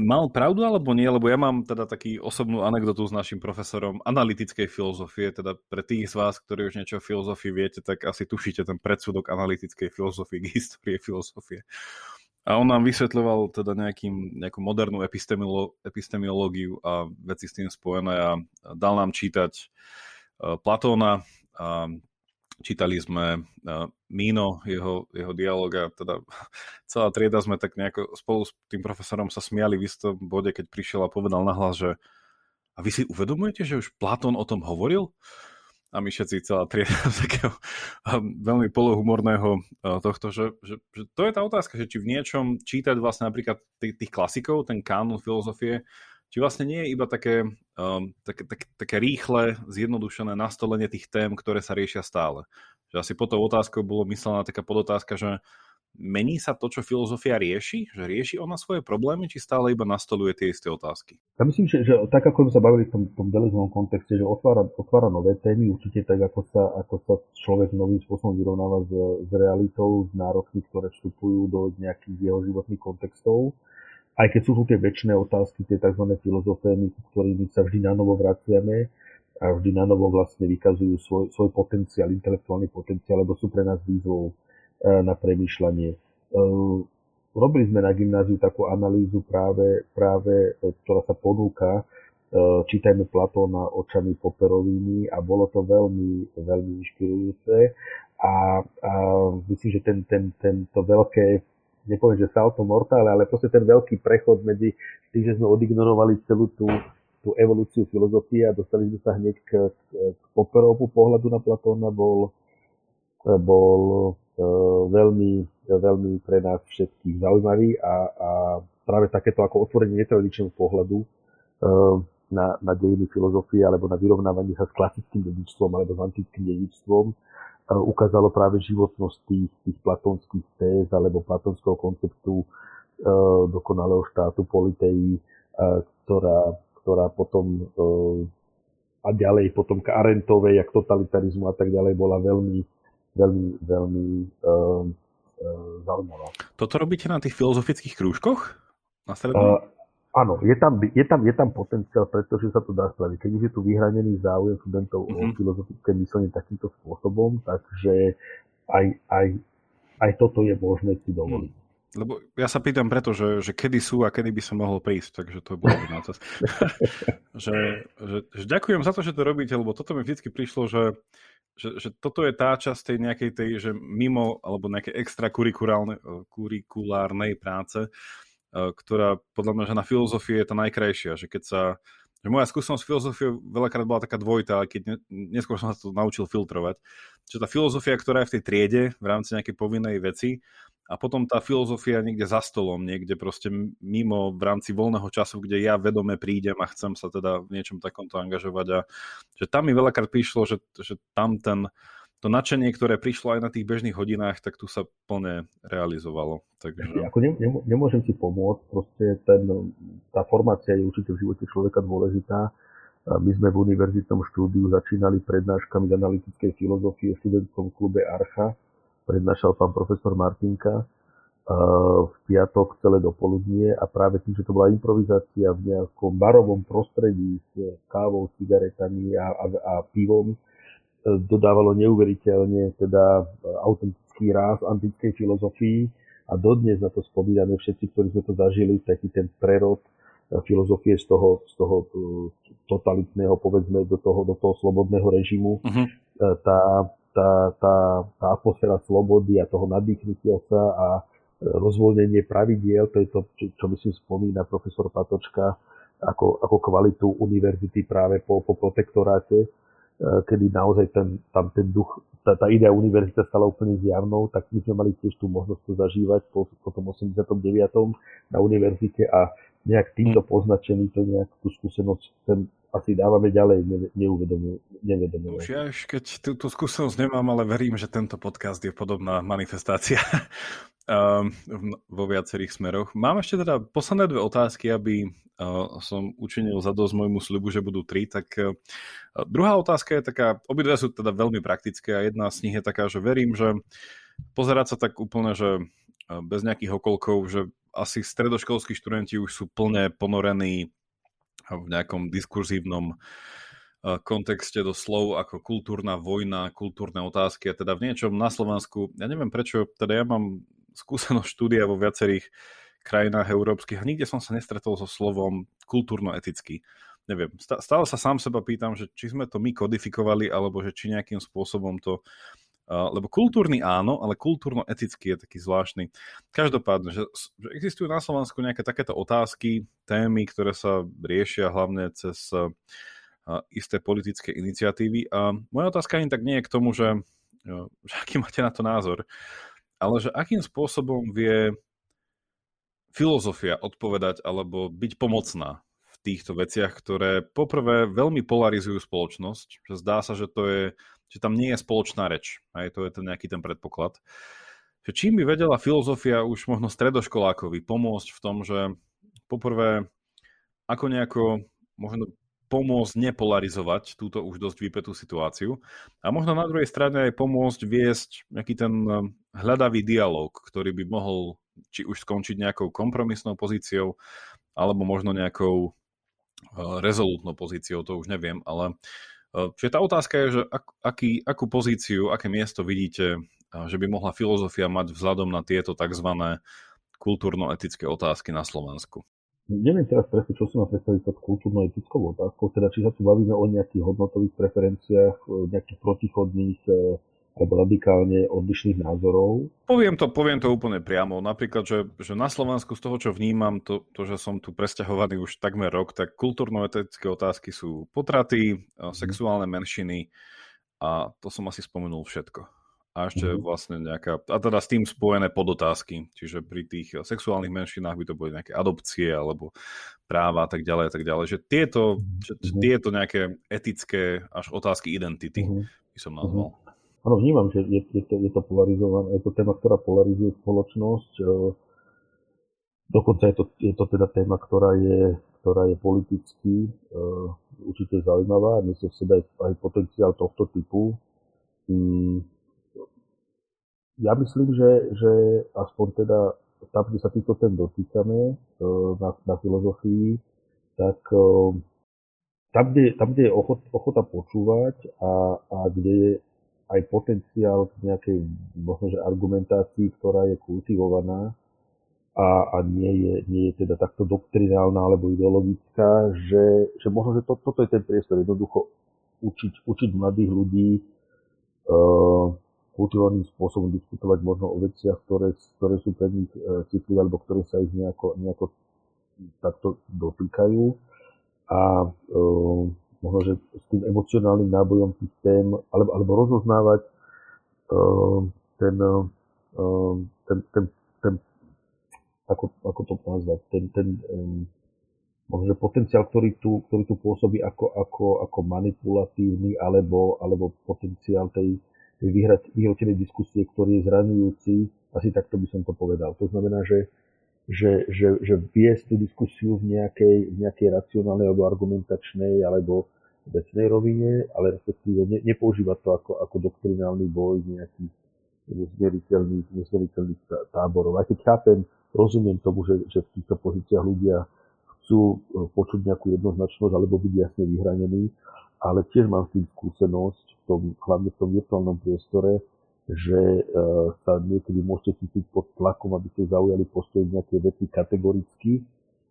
mal pravdu alebo nie? Lebo ja mám teda taký osobnú anekdotu s našim profesorom analytickej filozofie, teda pre tých z vás, ktorí už niečo o filozofii viete, tak asi tušíte ten predsudok analytickej filozofie k histórie filozofie. A on nám vysvetľoval teda nejakým, nejakú modernú epistemolo, epistemiológiu a veci s tým spojené a dal nám čítať uh, Platóna a Čítali sme uh, Mino, jeho, jeho dialog a teda celá trieda sme tak nejako spolu s tým profesorom sa smiali v istom bode, keď prišiel a povedal nahlas, že a vy si uvedomujete, že už Platón o tom hovoril? A my všetci celá trieda takého veľmi polohumorného tohto, že, že, že to je tá otázka, že či v niečom čítať vlastne napríklad tých, tých klasikov, ten kánon filozofie, či vlastne nie je iba také, um, také, také, také rýchle, zjednodušené nastolenie tých tém, ktoré sa riešia stále. Že asi po tou otázkou bolo myslená taká podotázka, že mení sa to, čo filozofia rieši? Že rieši ona svoje problémy, či stále iba nastoluje tie isté otázky? Ja myslím, že, že tak ako sme sa bavili v tom, tom delizmovom kontexte, že otvára, otvára nové témy, určite tak, ako sa, ako sa človek novým spôsobom vyrovnáva s, s realitou, s nárokmi, ktoré vstupujú do nejakých jeho životných kontextov aj keď sú tu tie väčšie otázky, tie tzv. filozofény, ktorými sa vždy na novo vraciame a vždy na novo vlastne vykazujú svoj, svoj potenciál, intelektuálny potenciál, lebo sú pre nás výzvou e, na premýšľanie. E, robili sme na gymnáziu takú analýzu práve, práve e, ktorá sa ponúka, čítajme Platóna očami poperovými a bolo to veľmi, veľmi inšpirujúce a, a myslím, že ten, ten, ten, to veľké nepoviem, že salto mortále, ale proste ten veľký prechod medzi tým, že sme odignorovali celú tú, tú evolúciu filozofie a dostali sme sa hneď k, k, k Popperovú pohľadu na Platóna, bol, bol veľmi, veľmi pre nás všetkých zaujímavý a, a práve takéto ako otvorenie netradičného pohľadu na, na dejiny filozofie alebo na vyrovnávanie sa s klasickým dedičstvom alebo s antickým dedičstvom ukázalo práve životnosť tých, tých platonských téz alebo platonského konceptu dokonalého štátu politei, ktorá, ktorá potom a ďalej potom k Arentovej, jak totalitarizmu a tak ďalej bola veľmi, veľmi, veľmi zaujímavá. Toto robíte na tých filozofických krúžkoch? Na uh, áno, je tam, je, tam, je tam potenciál, pretože sa to dá spraviť. Keď už je tu vyhranený záujem študentov mm-hmm. o mhm. filozofické myslenie takýmto spôsobom, takže aj, aj, aj toto je možné si dovoliť. Mm. Lebo ja sa pýtam preto, že, že kedy sú a kedy by som mohol prísť, takže to bolo na to. že, že, že, ďakujem za to, že to robíte, lebo toto mi vždy prišlo, že, že, že toto je tá časť tej nejakej tej, že mimo alebo nejakej extrakurikulárnej práce, eh, ktorá podľa mňa, že na filozofii je tá najkrajšia, že keď sa že moja skúsenosť filozofie veľakrát bola taká dvojitá, keď ne, neskôr som sa to naučil filtrovať. Že tá filozofia, ktorá je v tej triede v rámci nejakej povinnej veci a potom tá filozofia niekde za stolom, niekde proste mimo v rámci voľného času, kde ja vedome prídem a chcem sa teda v niečom takomto angažovať a že tam mi veľakrát prišlo, že, že tam ten, to nadšenie, ktoré prišlo aj na tých bežných hodinách, tak tu sa plne realizovalo. Takže... Ako ne, nemôžem si pomôcť, proste ten, tá formácia je určite v živote človeka dôležitá. My sme v univerzitnom štúdiu začínali prednáškami z analytickej filozofie v študentskom klube Archa, prednášal pán profesor Martinka v piatok celé dopoludnie a práve tým, že to bola improvizácia v nejakom barovom prostredí s kávou, cigaretami a, a, a pivom, dodávalo neuveriteľne teda autentický ráz antickej filozofii a dodnes na to spomíname všetci, ktorí sme to zažili, taký ten prerod e, filozofie z toho, z toho e, totalitného, povedzme, do toho, do toho slobodného režimu. Uh-huh. Tá, tá, tá, tá atmosféra slobody a toho nadýchnutia sa a e, rozvoľnenie pravidiel, to je to, čo, čo myslím spomína profesor Patočka, ako, ako kvalitu univerzity práve po, po protektoráte, e, kedy naozaj ten, tam ten duch, tá, tá idea univerzita stala úplne zjavnou, tak my sme mali tiež tú možnosť to zažívať po, po tom 89. na univerzite a nejak týmto poznačený to nejak tú skúsenosť ten asi dávame ďalej, nevedomuje. Už ja už keď túto skúsenosť nemám, ale verím, že tento podcast je podobná manifestácia um, vo viacerých smeroch. Mám ešte teda posledné dve otázky, aby uh, som učinil za môjmu sľubu, že budú tri. Tak uh, druhá otázka je taká, obidve sú teda veľmi praktické a jedna z nich je taká, že verím, že pozerať sa tak úplne, že uh, bez nejakých okolkov, že asi stredoškolskí študenti už sú plne ponorení v nejakom diskurzívnom eh, kontexte do slov ako kultúrna vojna, kultúrne otázky a teda v niečom na Slovensku, ja neviem prečo, teda ja mám skúsenosť štúdia vo viacerých krajinách európskych a nikde som sa nestretol so slovom kultúrno-etický. Neviem, stále sa sám seba pýtam, že či sme to my kodifikovali, alebo že či nejakým spôsobom to lebo kultúrny áno, ale kultúrno-etický je taký zvláštny. Každopádne, že, že existujú na Slovensku nejaké takéto otázky, témy, ktoré sa riešia hlavne cez isté politické iniciatívy. A moja otázka ani tak nie je k tomu, že, že aký máte na to názor, ale že akým spôsobom vie filozofia odpovedať alebo byť pomocná v týchto veciach, ktoré poprvé veľmi polarizujú spoločnosť, že zdá sa, že to je že tam nie je spoločná reč. Aj to je ten nejaký ten predpoklad. Že čím by vedela filozofia už možno stredoškolákovi pomôcť v tom, že poprvé ako nejako možno pomôcť nepolarizovať túto už dosť vypetú situáciu a možno na druhej strane aj pomôcť viesť nejaký ten eh, hľadavý dialog, ktorý by mohol či už skončiť nejakou kompromisnou pozíciou alebo možno nejakou eh, rezolutnou pozíciou, to už neviem, ale Čiže tá otázka je, že ak, aký, akú pozíciu, aké miesto vidíte, že by mohla filozofia mať vzhľadom na tieto tzv. kultúrno-etické otázky na Slovensku? Neviem teraz presne, čo si mám predstaviť pod kultúrno-etickou otázkou, teda či sa tu bavíme o nejakých hodnotových preferenciách, nejakých protichodných alebo radikálne odlišných názorov. Poviem to, poviem to úplne priamo. Napríklad, že, že na Slovensku z toho, čo vnímam, to, to, že som tu presťahovaný už takmer rok, tak kultúrno-etické otázky sú potraty, mm. sexuálne menšiny a to som asi spomenul všetko. A ešte mm-hmm. vlastne nejaká, a teda s tým spojené podotázky, čiže pri tých sexuálnych menšinách by to boli nejaké adopcie alebo práva a tak ďalej a tak ďalej, že tieto, že mm-hmm. tieto nejaké etické až otázky identity mm-hmm. by som nazval. Áno, vnímam, že je, je, to, je to polarizované, je to téma, ktorá polarizuje spoločnosť. E, dokonca je to, je to teda téma, ktorá je, ktorá je politicky uh, určite zaujímavá. Nesie v sebe aj, aj potenciál tohto typu. Um, ja myslím, že, že aspoň teda tam, kde sa týchto tém dotýkame na, na filozofii, tak tam, kde, tam, kde je ochot, ochota počúvať a, a kde je aj potenciál k nejakej možno, argumentácii, ktorá je kultivovaná a, a nie, je, nie je teda takto doktrinálna alebo ideologická, že, že možno, že to, toto je ten priestor jednoducho učiť, učiť mladých ľudí uh, kultivovaným spôsobom diskutovať možno o veciach, ktoré, ktoré sú pre nich e, citlivé alebo ktoré sa ich nejako, nejako takto dotýkajú. A e, možno, že s tým emocionálnym nábojom tých tém, alebo, alebo rozoznávať e, ten, e, ten, ten, ten ako, ako to nazvať, ten, ten e, možno, že potenciál, ktorý tu, ktorý tu pôsobí ako, ako, ako manipulatívny, alebo, alebo potenciál tej, tej vyhrotenej diskusie, ktorý je zraňujúci, asi takto by som to povedal. To znamená, že, že, že, že viesť tú diskusiu v nejakej, v nejakej racionálnej alebo argumentačnej alebo vecnej rovine, ale respektíve ne, nepoužívať to ako, ako doktrinálny boj nejakých nezmieriteľných, nezmieriteľných táborov. Aj keď chápem, rozumiem tomu, že, že v týchto pozíciách ľudia chcú e, počuť nejakú jednoznačnosť alebo byť jasne vyhranení, ale tiež mám s tým skúsenosť, v tom, hlavne v tom virtuálnom priestore, že e, sa niekedy môžete cítiť pod tlakom, aby ste zaujali postoj nejaké veci kategoricky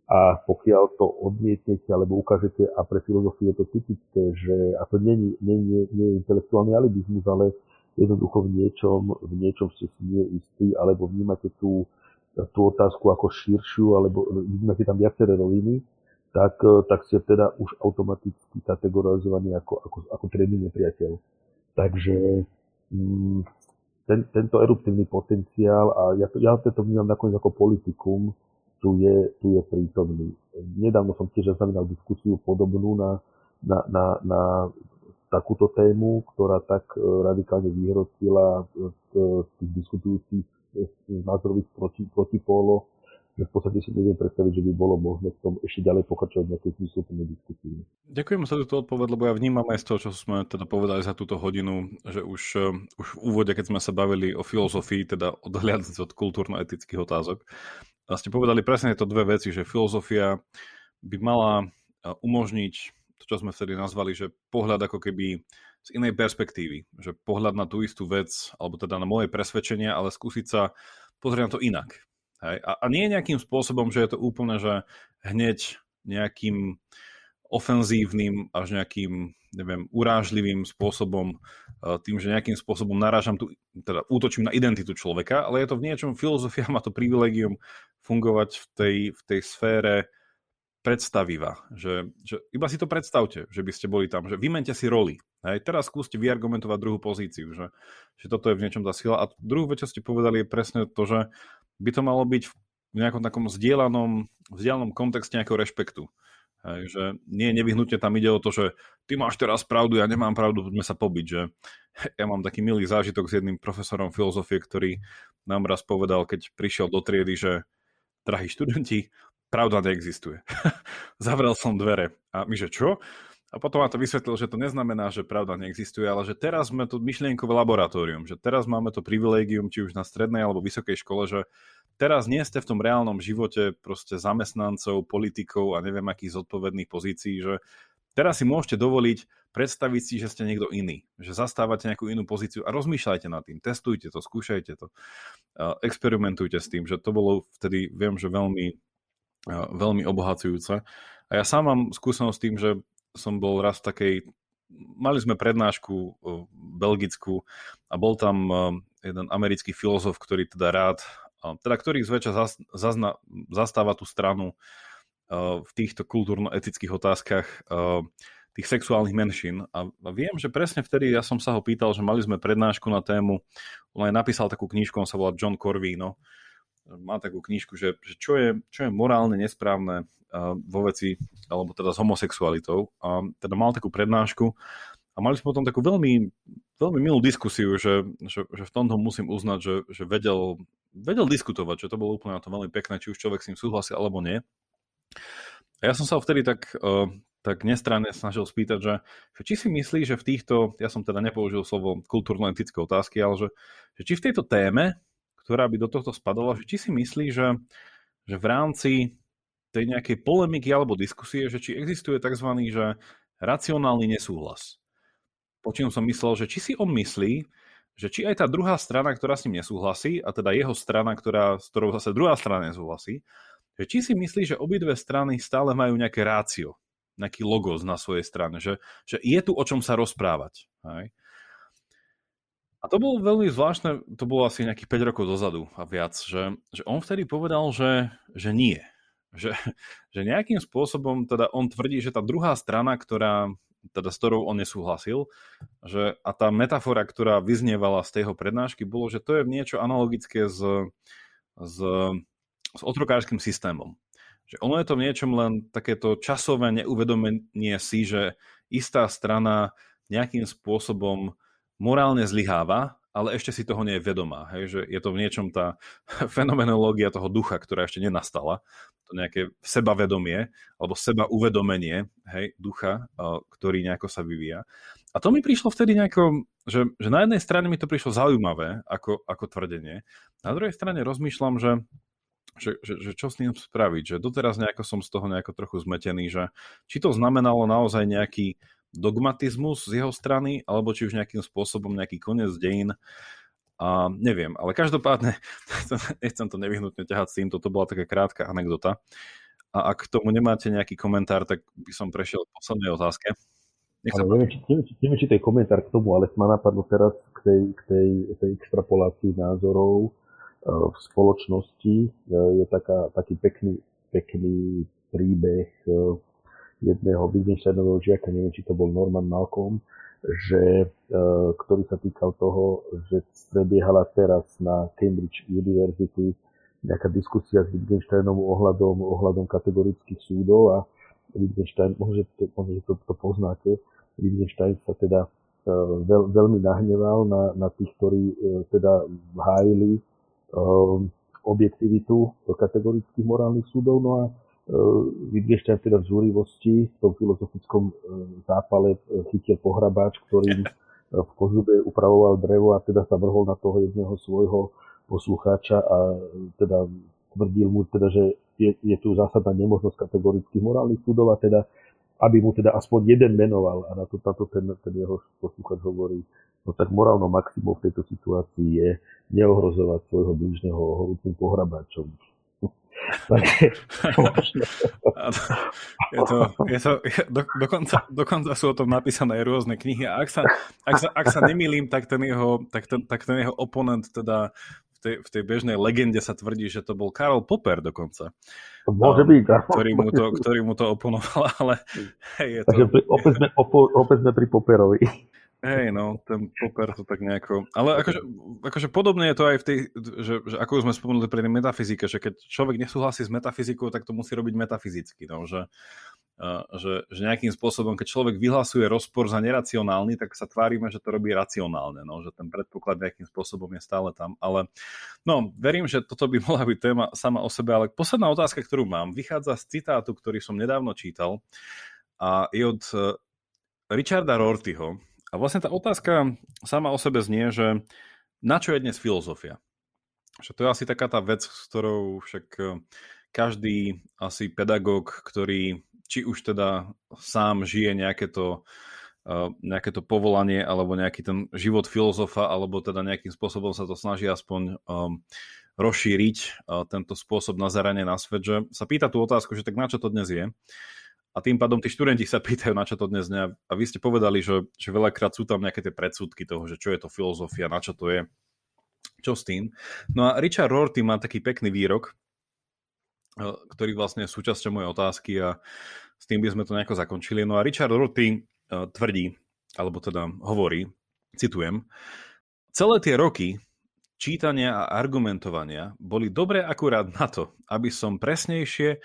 a pokiaľ to odmietnete alebo ukážete, a pre filozofiu je to typické, že, a to nie, nie, nie, nie je intelektuálny alibizmus, ale jednoducho v niečom, v niečom ste si nie istí, alebo vnímate tú, tú otázku ako širšiu, alebo vnímate tam viaceré roviny, tak, eh, tak ste teda už automaticky kategorizovaní ako, ako, ako triedny nepriateľ. Takže mm, ten, tento eruptívny potenciál, a ja to, ja to vnímam nakoniec ako politikum, tu je, tu je prítomný. Nedávno som tiež zaznamenal diskusiu podobnú na, na, na, na takúto tému, ktorá tak eh, radikálne vyhrotila z tých diskutujúcich názorových proti, protipóloch, že v podstate si neviem predstaviť, že by bolo možné v tom ešte ďalej pokračovať nejakej zmysluplnej diskusii. Ďakujem za túto odpoveď, lebo ja vnímam aj z toho, čo sme teda povedali za túto hodinu, že už, eh, už v úvode, keď sme sa bavili o filozofii, teda odhľadnúť od kultúrno-etických otázok, a ste povedali presne to dve veci, že filozofia by mala eh, umožniť to, čo sme vtedy nazvali, že pohľad ako keby z inej perspektívy, že pohľad na tú istú vec, alebo teda na moje presvedčenie, ale skúsiť sa pozrieť na to inak. Hej? A, a nie nejakým spôsobom, že je to úplne, že hneď nejakým ofenzívnym až nejakým, neviem, urážlivým spôsobom, e, tým, že nejakým spôsobom narážam tu, teda útočím na identitu človeka, ale je to v niečom, filozofia má to privilegium fungovať v tej, v tej sfére predstaviva, že, že iba si to predstavte, že by ste boli tam, že vymente si roli. Hej, teraz skúste vyargumentovať druhú pozíciu, že, že toto je v niečom tá sila. A druhú vec, čo ste povedali, je presne to, že by to malo byť v nejakom takom vzdielanom, vzdialenom kontexte nejakého rešpektu. Hej, že nie nevyhnutne tam ide o to, že ty máš teraz pravdu, ja nemám pravdu, poďme sa pobiť. Že ja mám taký milý zážitok s jedným profesorom filozofie, ktorý nám raz povedal, keď prišiel do triedy, že drahí študenti, pravda neexistuje. Zavrel som dvere. A my, že čo? A potom ma to vysvetlil, že to neznamená, že pravda neexistuje, ale že teraz sme tu myšlienkové laboratórium, že teraz máme to privilégium, či už na strednej alebo vysokej škole, že teraz nie ste v tom reálnom živote proste zamestnancov, politikov a neviem akých zodpovedných pozícií, že teraz si môžete dovoliť predstaviť si, že ste niekto iný, že zastávate nejakú inú pozíciu a rozmýšľajte nad tým, testujte to, skúšajte to, experimentujte s tým, že to bolo vtedy, viem, že veľmi, veľmi obohacujúce. A ja sám mám skúsenosť s tým, že som bol raz v takej, mali sme prednášku belgickú a bol tam jeden americký filozof, ktorý teda rád, teda ktorý zväčša zazna, zastáva tú stranu v týchto kultúrno-etických otázkach tých sexuálnych menšín. A, a viem, že presne vtedy ja som sa ho pýtal, že mali sme prednášku na tému, on aj napísal takú knižku, on sa volá John Corvino, má takú knižku, že, že čo, je, čo je morálne nesprávne vo veci, alebo teda s homosexualitou. A teda mal takú prednášku a mali sme potom takú veľmi, veľmi milú diskusiu, že, že, že v tomto musím uznať, že, že vedel, vedel diskutovať, že to bolo úplne na to veľmi pekné, či už človek s ním súhlasí alebo nie. A ja som sa vtedy tak, uh, tak nestranne snažil spýtať, že, že či si myslí, že v týchto, ja som teda nepoužil slovo kultúrno-etické otázky, ale že, že či v tejto téme, ktorá by do tohto spadala, že či si myslí, že, že v rámci tej nejakej polemiky alebo diskusie, že či existuje tzv. Že racionálny nesúhlas. Počím som myslel, že či si on myslí, že či aj tá druhá strana, ktorá s ním nesúhlasí, a teda jeho strana, ktorá, s ktorou zase druhá strana nesúhlasí, že či si myslí, že obidve strany stále majú nejaké rácio, nejaký logos na svojej strane, že, že je tu o čom sa rozprávať. Hej? A to bolo veľmi zvláštne, to bolo asi nejakých 5 rokov dozadu a viac, že, že on vtedy povedal, že, že nie. Že, že nejakým spôsobom teda on tvrdí, že tá druhá strana, ktorá, teda s ktorou on nesúhlasil, že a tá metafora, ktorá vyznievala z tejho prednášky, bolo, že to je niečo analogické s, s s otrokárským systémom. Že ono je to v niečom len takéto časové neuvedomenie si, že istá strana nejakým spôsobom morálne zlyháva, ale ešte si toho nie je vedomá. Hej? Že je to v niečom tá fenomenológia toho ducha, ktorá ešte nenastala. To nejaké sebavedomie alebo seba uvedomenie hej, ducha, ktorý nejako sa vyvíja. A to mi prišlo vtedy nejako, že, že na jednej strane mi to prišlo zaujímavé ako, ako tvrdenie, na druhej strane rozmýšľam, že že, že, že čo s tým spraviť, že doteraz nejako som z toho nejako trochu zmetený, že či to znamenalo naozaj nejaký dogmatizmus z jeho strany, alebo či už nejakým spôsobom nejaký koniec dejín, a neviem, ale každopádne, nechcem to nevyhnutne ťahať s týmto, to bola taká krátka anekdota. A ak k tomu nemáte nejaký komentár, tak by som prešiel k poslednej otázke. ale neviem, či, neviem, neviem, či to je komentár k tomu, ale ma napadlo teraz k tej, k tej, tej extrapolácii názorov E, v spoločnosti. E, je taká, taký pekný, pekný príbeh e, jedného Wittgensteinového žiaka, neviem, či to bol Norman Malcolm, že, ktorý sa týkal toho, že prebiehala teraz na Cambridge University nejaká diskusia s Wittgensteinom ohľadom, ohľadom kategorických súdov a Wittgenstein, možno, to, možno to, to poznáte, Wittgenstein sa teda veľ, veľmi nahneval na, na tých, ktorí teda hájili Ehm, objektivitu kategorických morálnych súdov. No a Wittgenstein teda v zúrivosti v tom filozofickom ehm, zápale chytil pohrabáč, ktorým v kozube upravoval drevo a teda sa vrhol na toho jedného svojho poslucháča a teda tvrdil mu teda, že je, je tu zásadná nemožnosť kategorických morálnych súdov a teda aby mu teda aspoň jeden menoval a na to, na to ten, ten jeho posluchač hovorí, no tak morálno maximum v tejto situácii je neohrozovať svojho blížneho horúcim pohrabáčom. je to, je to, do, dokonca, dokonca sú o tom napísané rôzne knihy a ak sa, ak sa, ak sa nemýlim, tak ten, jeho, tak, ten, tak ten jeho oponent teda v tej, v tej bežnej legende sa tvrdí, že to bol Karol Popper dokonca. Môže byť. Ktorý mu to, ktorý mu to oponoval, ale hej, je to... Takže opäť sme, opäť sme pri Popperovi. Hej, no, ten Popper to tak nejako... Ale akože, akože podobne je to aj v tej, že, že ako sme spomenuli pri tej metafyzike, že keď človek nesúhlasí s metafyzikou, tak to musí robiť metafyzicky, no, že, že, že nejakým spôsobom, keď človek vyhlasuje rozpor za neracionálny, tak sa tvárime, že to robí racionálne, no, že ten predpoklad nejakým spôsobom je stále tam, ale no, verím, že toto by mohla byť téma sama o sebe, ale posledná otázka, ktorú mám, vychádza z citátu, ktorý som nedávno čítal a je od uh, Richarda Rortyho, a vlastne tá otázka sama o sebe znie, že na čo je dnes filozofia? Že to je asi taká tá vec, s ktorou však e, každý asi pedagóg, ktorý či už teda sám žije nejaké to, e, nejaké to povolanie alebo nejaký ten život filozofa, alebo teda nejakým spôsobom sa to snaží aspoň um, rozšíriť uh, tento spôsob nazerania na svet, že sa pýta tú otázku, že tak na čo to dnes je. A tým pádom tí študenti sa pýtajú, na čo to dnes nie. A vy ste povedali, že, že veľakrát sú tam nejaké tie predsudky toho, že čo je to filozofia, na čo to je, čo s tým. No a Richard Rorty má taký pekný výrok, e, ktorý vlastne je súčasťou mojej otázky a s tým by sme to nejako zakončili. No a Richard Rorty uh, tvrdí, alebo teda hovorí, citujem, celé tie roky čítania a argumentovania boli dobré akurát na to, aby som presnejšie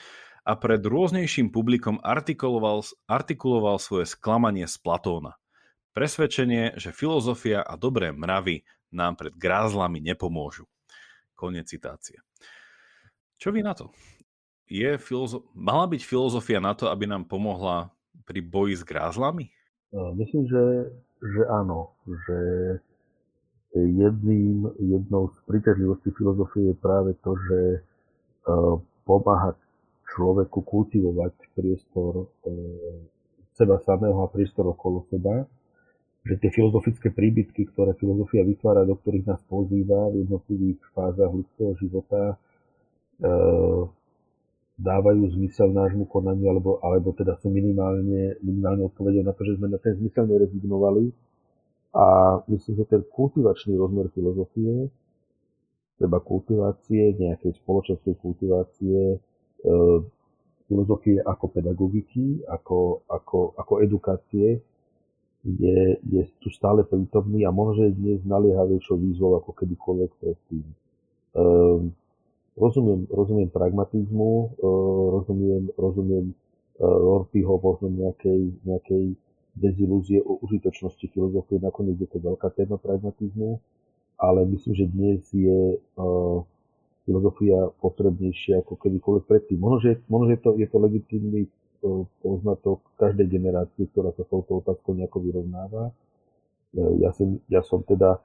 a pred rôznejším publikom artikuloval, artikuloval svoje sklamanie z Platóna. Presvedčenie, že filozofia a dobré mravy nám pred grázlami nepomôžu. Konec citácie. Čo vy na to? Je filozo- mala byť filozofia na to, aby nám pomohla pri boji s grázlami? Myslím, že, že áno. Že jedným, jednou z príťažlivostí filozofie je práve to, že pomáha človeku kultivovať priestor seba samého a priestor okolo seba že tie filozofické príbytky, ktoré filozofia vytvára, do ktorých nás pozýva v jednotlivých fázach ľudského života, e, dávajú zmysel nášmu konaniu, alebo, alebo teda sú minimálne, minimálne odpovedou na to, že sme na ten zmysel nerezignovali. A myslím, že ten kultivačný rozmer filozofie, teda kultivácie, nejakej spoločenskej kultivácie, e, filozofie ako pedagogiky, ako, ako, ako edukácie, je, je tu stále prítomný a možno, je dnes naliehavejšou výzvou ako kedykoľvek predtým. Um, rozumiem, rozumiem pragmatizmu, uh, rozumiem, rozumiem Ortyho možno nejakej, nejakej dezilúzie o užitočnosti filozofie, nakoniec je to veľká téma pragmatizmu, ale myslím, že dnes je uh, filozofia potrebnejšia ako kedykoľvek predtým. Možno, že, možno, že to, je to legitímny poznatok každej generácie, ktorá sa s touto otázkou nejako vyrovnáva. E, ja som, ja som teda e,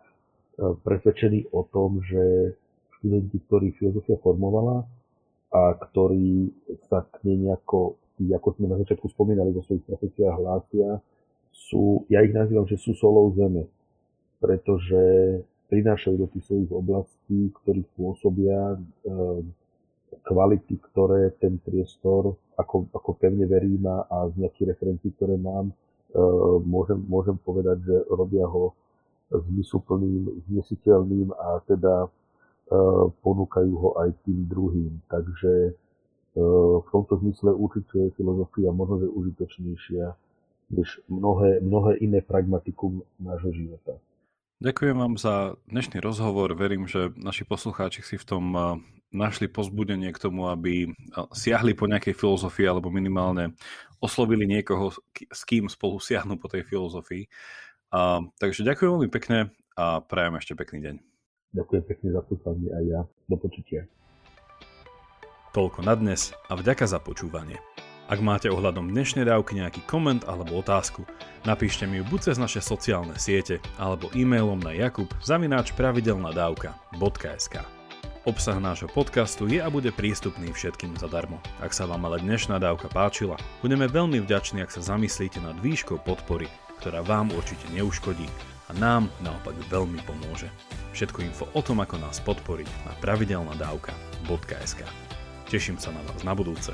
presvedčený o tom, že študenti, ktorí filozofia formovala a ktorí sa k nej nejako, ako sme na začiatku spomínali vo svojich profesiách, hlásia, sú, ja ich nazývam, že sú solou zeme, pretože prinášajú do tých svojich oblastí, ktorých pôsobia, e, kvality, ktoré ten priestor, ako, ako pevne verím a z nejakých referencií, ktoré mám, e, môžem, môžem povedať, že robia ho zmysluplným, znesiteľným a teda e, ponúkajú ho aj tým druhým. Takže v tomto zmysle určite je filozofia možno, užitočnejšia než mnohé, mnohé iné pragmatikum nášho života. Ďakujem vám za dnešný rozhovor. Verím, že naši poslucháči si v tom našli pozbudenie k tomu, aby siahli po nejakej filozofii alebo minimálne oslovili niekoho, s kým spolu siahnu po tej filozofii. A, takže ďakujem veľmi pekne a prajem ešte pekný deň. Ďakujem pekne za pozvanie aj ja. Do počutia. Toľko na dnes a vďaka za počúvanie. Ak máte ohľadom dnešnej dávky nejaký koment alebo otázku, napíšte mi ju buď cez naše sociálne siete alebo e-mailom na jakub zavináč pravidelnadavka.sk Obsah nášho podcastu je a bude prístupný všetkým zadarmo. Ak sa vám ale dnešná dávka páčila, budeme veľmi vďační, ak sa zamyslíte nad výškou podpory, ktorá vám určite neuškodí a nám naopak veľmi pomôže. Všetko info o tom, ako nás podporiť na pravidelnadavka.sk Teším sa na vás na budúce